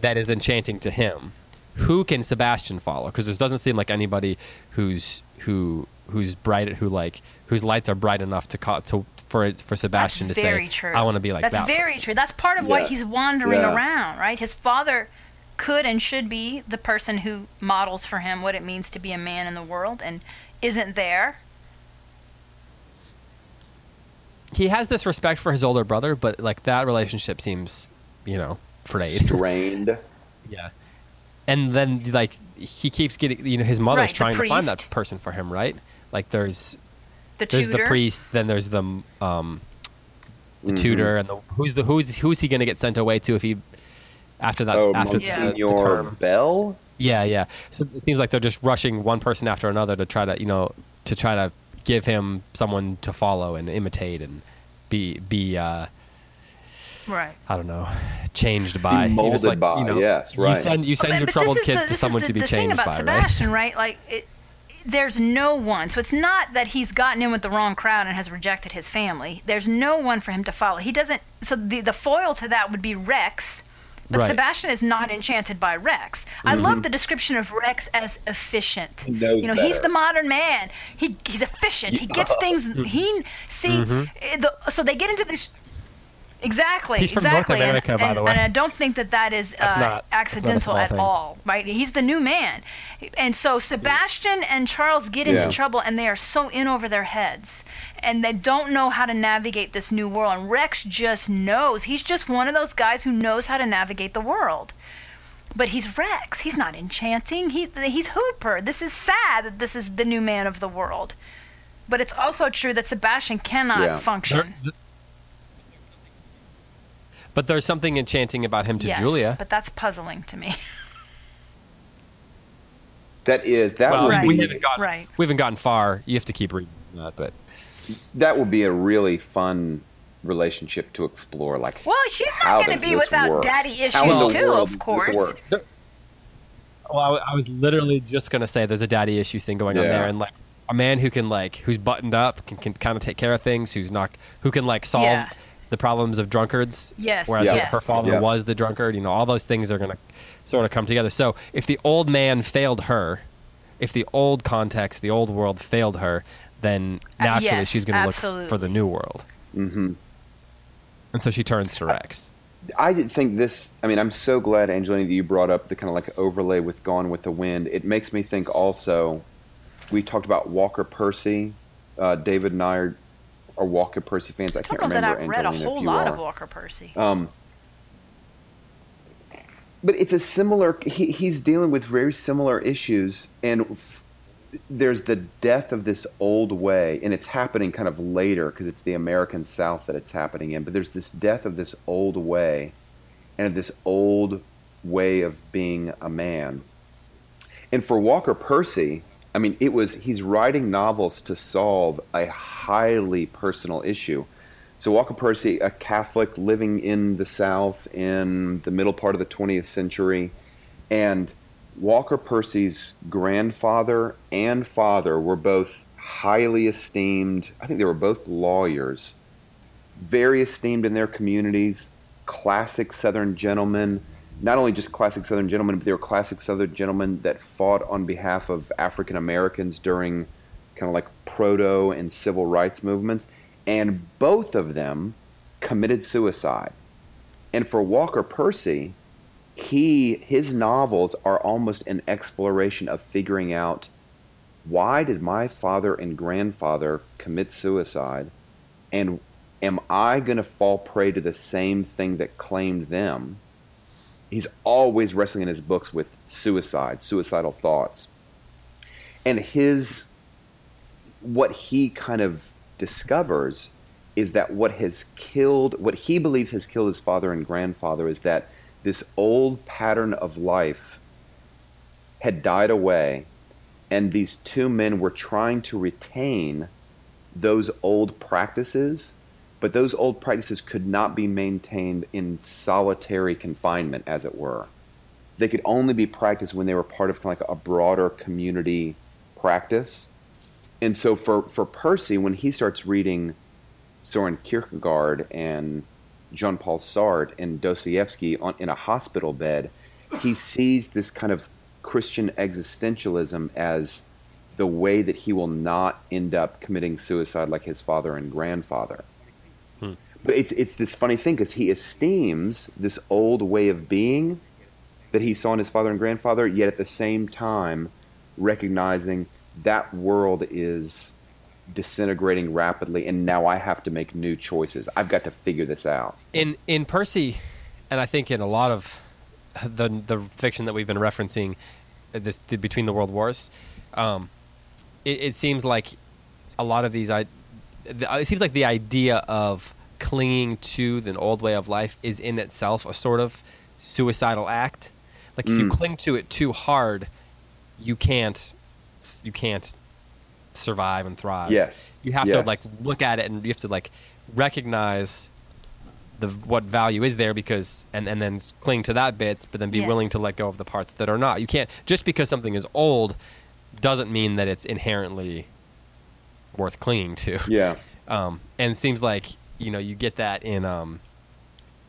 that is enchanting to him? Who can Sebastian follow? Because there doesn't seem like anybody who's who who's bright who like whose lights are bright enough to call to for for Sebastian That's to very say true. I want to be like that. That's that. very person." true. That's part of why he's wandering Yeah. around, right? His father could and should be the person who models for him what it means to be a man in the world and isn't there. He has this respect for his older brother, but like that relationship seems, you know, frayed. Strained. Yeah. And then like he keeps getting you know his mother's Right, trying to find that person for him, right? Like there's The there's tutor. the priest, then there's the um the Mhm. tutor and the who's the who's who's he going to get sent away to if he after that Oh, after the, the term. Bell. Yeah, yeah. So it seems like they're just rushing one person after another to try to, you know, to try to give him someone to follow and imitate and be be uh Right. I don't know, changed by. Be You just, molded by, you know, yes, You right. send you send But- your but troubled this is kids the- to this is someone the, to be the changed thing about by, right? Sebastian, right? Like, it, there's no one. So it's not that he's gotten in with the wrong crowd and has rejected his family. There's no one for him to follow. He doesn't. So the the foil to that would be Rex. But Right. Sebastian is not enchanted by Rex. I love the description of Rex as efficient. Mm-hmm. He knows you know, he's the modern man. He he's efficient. He gets things. He see. Mm-hmm. eh, The, so they get into this. Exactly. He's from North exactly. and- by and, the way. And I don't think that that is uh, not- that's not a accidental at thing. all, right? He's the new man. And so Sebastian and Charles get into Yeah. trouble and they are so in over their heads. And they don't know how to navigate this new world. And Rex just knows. He's just one of those guys who knows how to navigate the world. But he's Rex. He's not enchanting. He, he's Hooper. This is sad that this is the new man of the world. But it's also true that Sebastian cannot Yeah. function. There- but there's something enchanting about him to yes, Julia. but that's puzzling to me. That is that well, would Right. we haven't gotten Right. we haven't gotten far. You have to keep reading that, but that would be a really fun relationship to explore. Like, Well, she's how not going does to be this without work? daddy How issues too, of does this course. work? Well, I, was literally just gonna say there's a daddy issue thing going on there, and like a man who can like who's buttoned up can, can kind of take care of things, who's not who can like solve Yeah. The problems of drunkards. Yes, Whereas her- yes. her father Yeah. was the drunkard. You know, all those things are gonna sort of come together. So if the old man failed her, if the old context, the old world failed her, then Uh, naturally yes, she's gonna look for the new world. hmm And so she turns to Rex. I did think this. I mean, I'm so glad, Angelina, that you brought up the kind of like overlay with Gone with the Wind. It makes me think also. We talked about Walker Percy. Uh, David and I are, Walker Percy fans. I I can't don't know that remember. I've read a Angelina, if whole lot are. of Walker Percy. Um, but it's a similar. He, he's dealing with very similar issues, and f- there's the death of this old way, and it's happening kind of later because it's the American South that it's happening in. But there's this death of this old way, and of this old way of being a man. And for Walker Percy, I mean, it was he's writing novels to solve a highly personal issue. So Walker Percy, a Catholic living in the South in the middle part of the 20th century, and Walker Percy's grandfather and father were both highly esteemed. I think they were both lawyers, very esteemed in their communities, classic Southern gentlemen. Not only just classic Southern gentlemen, but they were classic Southern gentlemen that fought on behalf of African Americans during kind of like proto and civil rights movements. And both of them committed suicide. And for Walker Percy, he his novels are almost an exploration of figuring out why did my father and grandfather commit suicide and am I going to fall prey to the same thing that claimed them? He's always wrestling in his books with suicide, suicidal thoughts. And his what he kind of discovers is that what has killed what he believes has killed his father and grandfather is that this old pattern of life had died away and these two men were trying to retain those old practices but those old practices could not be maintained in solitary confinement as it were they could only be practiced when they were part of kind of like a broader community practice and so for, for Percy, when he starts reading Soren Kierkegaard and Jean Paul Sartre and Dostoevsky on, in a hospital bed, he sees this kind of Christian existentialism as the way that he will not end up committing suicide like his father and grandfather. But it's it's this funny thing because he esteems this old way of being that he saw in his father and grandfather, yet at the same time recognizing that world is disintegrating rapidly, and now I have to make new choices. I've got to figure this out. in in Percy, and I think in a lot of the the fiction that we've been referencing, uh, this the, between the world wars, um, it, it seems like a lot of these I, it seems like the idea of clinging to the old way of life is in itself a sort of suicidal act. Like if you cling to it too hard, you can't you can't survive and thrive. Yes. You have to like look at it and you have to like recognize the what value is there because and and then cling to that bit but then be Yes. willing to let go of the parts that are not. You can't just because something is old doesn't mean that it's inherently worth clinging to. Yeah. Um, and it seems like you know you get that in um,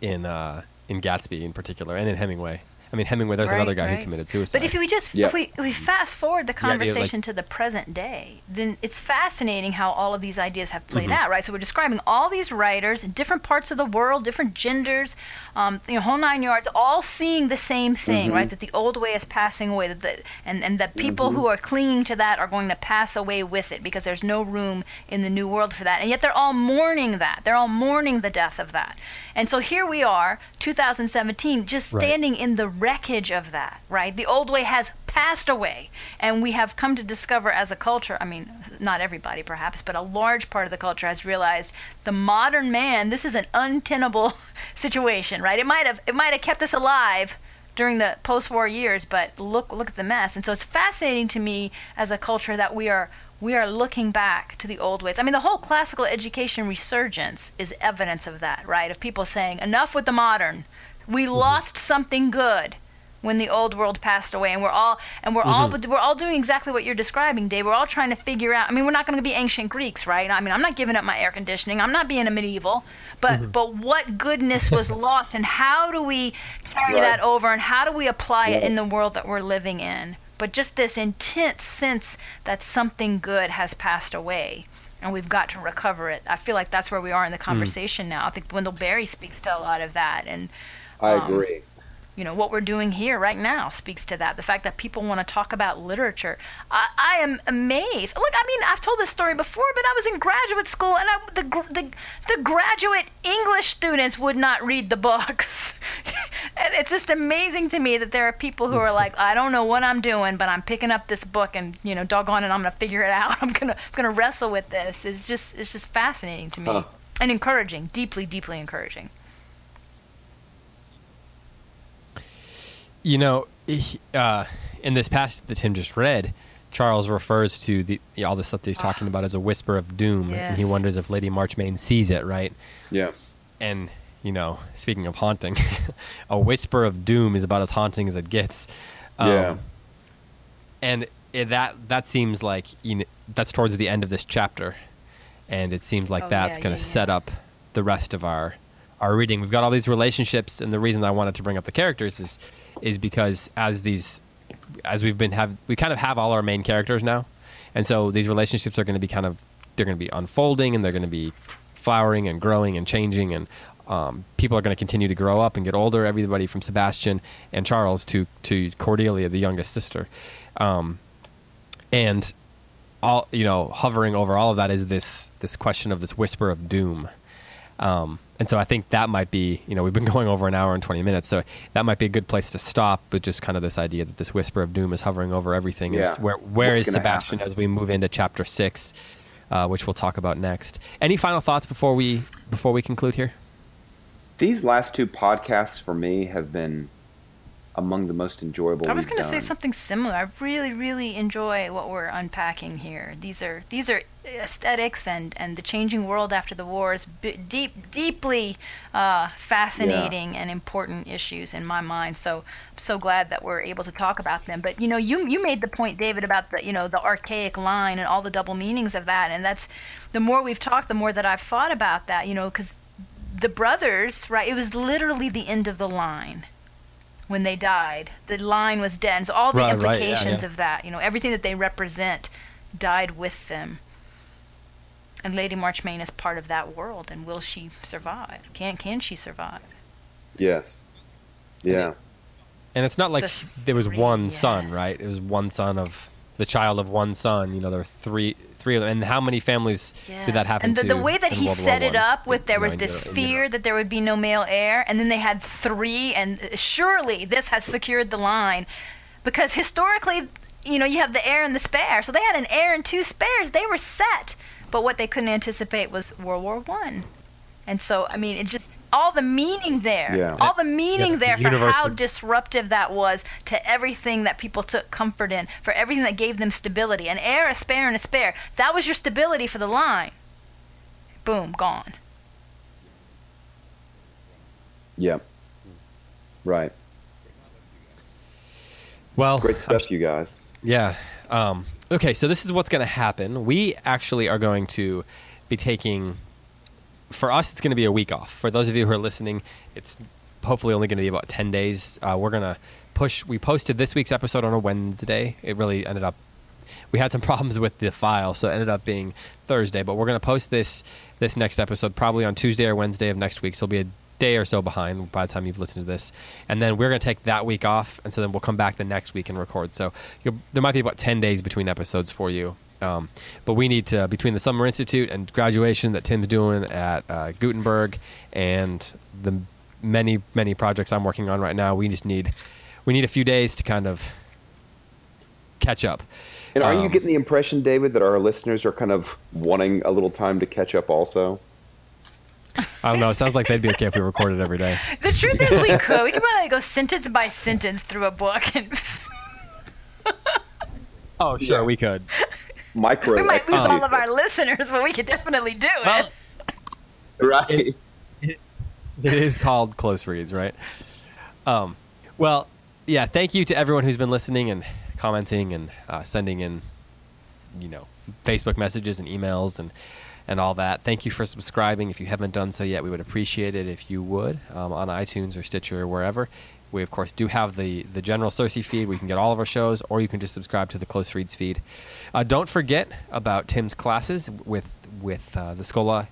in uh, in Gatsby in particular, and in Hemingway. I mean Hemingway. There's another guy right. who committed suicide. But if we just Yeah. if we if we fast forward the idea, like- conversation to the present day, then it's fascinating how all of these ideas have played Mm-hmm. out, right? So we're describing all these writers in different parts of the world, different genders, um, you know, whole nine yards, all seeing the same thing, Mm-hmm. right? That the old way is passing away, that the, and and that people who are clinging to that are going to pass away with it because there's no room in the new world for that, and yet they're all mourning that. They're all mourning the death of that, and so here we are, 2017, just Right. standing in the wreckage of that, right? The old way has passed away, and we have come to discover as a culture, I mean, not everybody perhaps, but a large part of the culture has realized the modern man, this is an untenable situation, right? It might have it might have kept us alive during the post-war years, but look look at the mess. And so it's fascinating to me as a culture that we are we are looking back to the old ways. I mean, the whole classical education resurgence is evidence of that, right? Of people saying, enough with the modern. We mm-hmm. lost something good when the old world passed away and we're all and we're all mm-hmm. we're all doing exactly what you're describing dave. We're all trying to figure out i mean we're not going to be ancient greeks right? I mean i'm not giving up my air conditioning. I'm not being a medieval. But mm-hmm. but what goodness was lost and how do we carry Right. that over and how do we apply it in the world that we're living in? But just this intense sense that something good has passed away and we've got to recover it. I feel like that's where we are in the mm. conversation now. I think wendell berry speaks to a lot of that and I Um, agree. you know what we're doing here right now speaks to that. The fact that people want to talk about literature. I, I am amazed. Look i mean i've told this story before but i was in graduate school and I, the, the, the graduate english students would not read the books. And it's just amazing to me that there are people who are like i don't know what i'm doing but i'm picking up this book and you know doggone it i'm gonna figure it out. I'm I'm gonna wrestle with this. It's just it's just fascinating to me Huh. and encouraging deeply deeply encouraging You know, he- uh, in this passage that Tim just read, Charles refers to the all the stuff that he's talking about as a whisper of doom, and he wonders if Lady Marchmain sees it, right? Yeah. And you know, speaking of haunting, a whisper of doom is about as haunting as it gets. Um, Yeah. and it, that that seems like you know, that's towards the end of this chapter, and it seems like Oh, that's yeah, going to yeah. set up the rest of our our reading. We've got all these relationships, and the reason I wanted to bring up the characters is is because as these as we've been have we kind of have all our main characters now, and so these relationships are going to be kind of they're going to be unfolding and they're going to be flowering and growing and changing and um, people are going to continue to grow up and get older. Everybody from Sebastian and Charles to to Cordelia, the youngest sister, um, and all you know, hovering over all of that is this this question of this whisper of doom. Um, and so I think that might be, you know, we've been going over an hour and 20 minutes, so that might be a good place to stop. But just kind of this idea that this whisper of doom is hovering over everything. And Yeah. where where What's is Sebastian happen? as we move into chapter six, uh, which we'll talk about next. Any final thoughts before we before we conclude here? These last two podcasts for me have been among the most enjoyable. I was going to say something similar. I really, really enjoy what we're unpacking here. These are these are aesthetics and and the changing world after the wars, b- deep, deeply uh, fascinating and important issues in my mind. So I'm so glad that we're able to talk about them. But you know, you you made the point, David, about the you know the archaic line and all the double meanings of that, and that's the more we've talked, the more that I've thought about that. You know, because the brothers, right? It was literally the end of the line when they died. The line was dead. So all the Right, right, yeah, implications yeah. of that, you know, everything that they represent died with them. And Lady Marchmain is part of that world, and will she survive? Can can she survive? Yes. Yeah. And it's not like The there was one three, son, right? It was one son of the child of one son. You know, there were three three of them. And how many families did that Yes. happen And the, to? the way that he World set it up with there was this Euro- in fear that there would be no male heir, and then they had three, and surely this has secured the line, because historically, you know, you have the heir and the spare, so they had an heir and two spares. They were set, but what they couldn't anticipate was World War One, and so I mean, it just all the meaning there, Yeah. all the meaning Yeah, there the for universe how would- disruptive that was to everything that people took comfort in, for everything that gave them stability. An heir, a spare, and a spare. That was your stability for the line. Boom, gone. Yeah. Right. Well, Great stuff, you guys. Yeah. Um, okay, so this is what's going to happen. We actually are going to be taking, for us, it's going to be a week off. For those of you who are listening, it's hopefully only going to be about 10 days. Uh, we're going to push, we posted this week's episode on a Wednesday. It really ended up, we had some problems with the file, so it ended up being Thursday. But we're going to post this this next episode probably on Tuesday or Wednesday of next week. So it'll be a day or so behind by the time you've listened to this. And then we're going to take that week off, and so then we'll come back the next week and record. So there might be about 10 days between episodes for you. Um, but we need to, between the Summer Institute and graduation that Tim's doing at uh, Gutenberg and the many, many projects I'm working on right now, we just need, we need a few days to kind of catch up. And are you Um, getting the impression, David, that our listeners are kind of wanting a little time to catch up also? I don't know. It sounds like they'd be okay if we recorded every day. The truth is, we could. We could probably go sentence by sentence through a book. And Oh, sure, we could. micro. We might lose all of our listeners, but we could definitely do Well, it. Right. it is called close reads, right? Um, well, yeah. Thank you to everyone who's been listening and commenting and uh, sending in, you know, Facebook messages and emails and and all that. Thank you for subscribing. If you haven't done so yet, we would appreciate it if you would um, on iTunes or Stitcher or wherever. We of course do have the the general Circe feed. We can get all of our shows, or you can just subscribe to the Close Reads feed. Uh, don't forget about Tim's classes with with uh, the Scola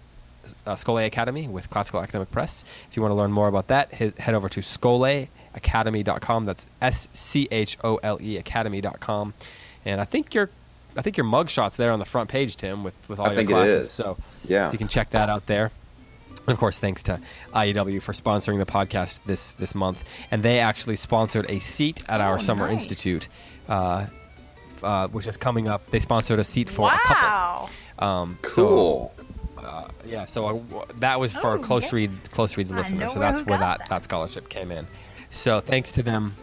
uh, Scholé Academy with Classical Academic Press. If you want to learn more about that, he- head over to scholeacademy.com. That's S C H O L E Academy.com. And I think your I think your mugshot's there on the front page, Tim, with, with all I your think classes. is. So, Yeah. so you can check that out there. And of course, thanks to IEW for sponsoring the podcast this this month. And they actually sponsored a seat at our Oh, Summer nice. Institute, uh, uh, which is coming up. They sponsored a seat for a couple. Wow. Um, So, Cool. uh, yeah, so I, that was for Oh, close yeah. read close reads listeners. So that's where that, that. that scholarship came in. So thanks to them,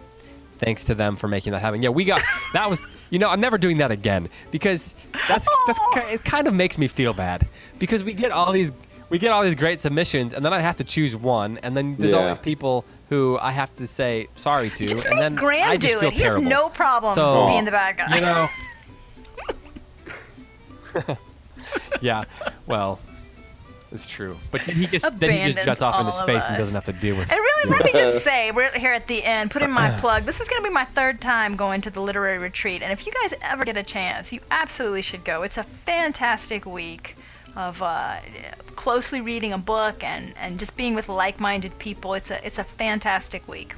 thanks to them for making that happen. Yeah, we got that was. You know, I'm never doing that again because that's that's it. Kind of makes me feel bad because we get all these we get all these great submissions and then I have to choose one and then there's all these people who I have to say sorry to Just and then Graham I just do feel it. He terrible. has no problem So, being the bad guy. You know. yeah. Well, it's true. But then he just then he just jets off into of space and doesn't have to deal with. It. And really, let me just say, we're here at the end, put in my plug. This is going to be my third time going to the literary retreat, and if you guys ever get a chance, you absolutely should go. It's a fantastic week of uh, closely reading a book and, and just being with like-minded people. It's a it's a fantastic week.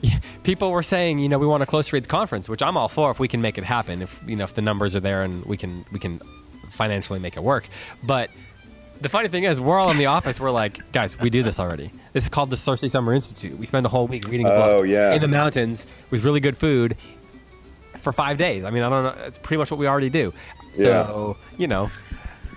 Yeah, people were saying, you know, we want a close reads conference, which I'm all for if we can make it happen. If you know, if the numbers are there and we can we can financially make it work. But the funny thing is, we're all in the office. We're like, guys, we do this already. This is called the Circe Summer Institute. We spend a whole week reading a book Oh, yeah. in the mountains with really good food for five days. I mean, I don't know. It's pretty much what we already do. So you know.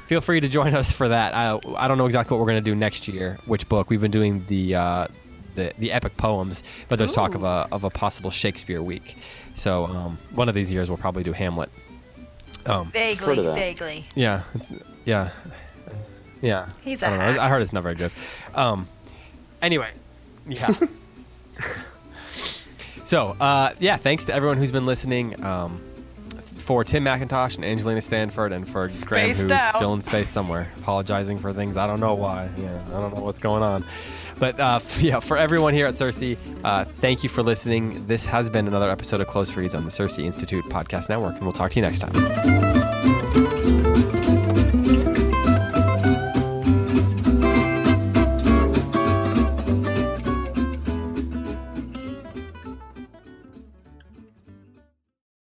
Feel free to join us for that. I, I don't know exactly what we're going to do next year, which book. We've been doing the uh, the, the epic poems, but there's talk of a of a possible Shakespeare week. So um, one of these years we'll probably do Hamlet. Um, Vaguely, Heard of that. vaguely. yeah, it's, yeah, yeah. He's I a don't know. hack. I heard it's not very good. Um, anyway, yeah. so uh, yeah, thanks to everyone who's been listening. Um, for Tim McIntosh and Angelina Stanford, and for Graham, who's out. still in space somewhere, apologizing for things I don't know why. Yeah, I don't know what's going on. But uh, yeah, for everyone here at Circe, uh, thank you for listening. This has been another episode of Close Reads on the Circe Institute Podcast Network, and we'll talk to you next time.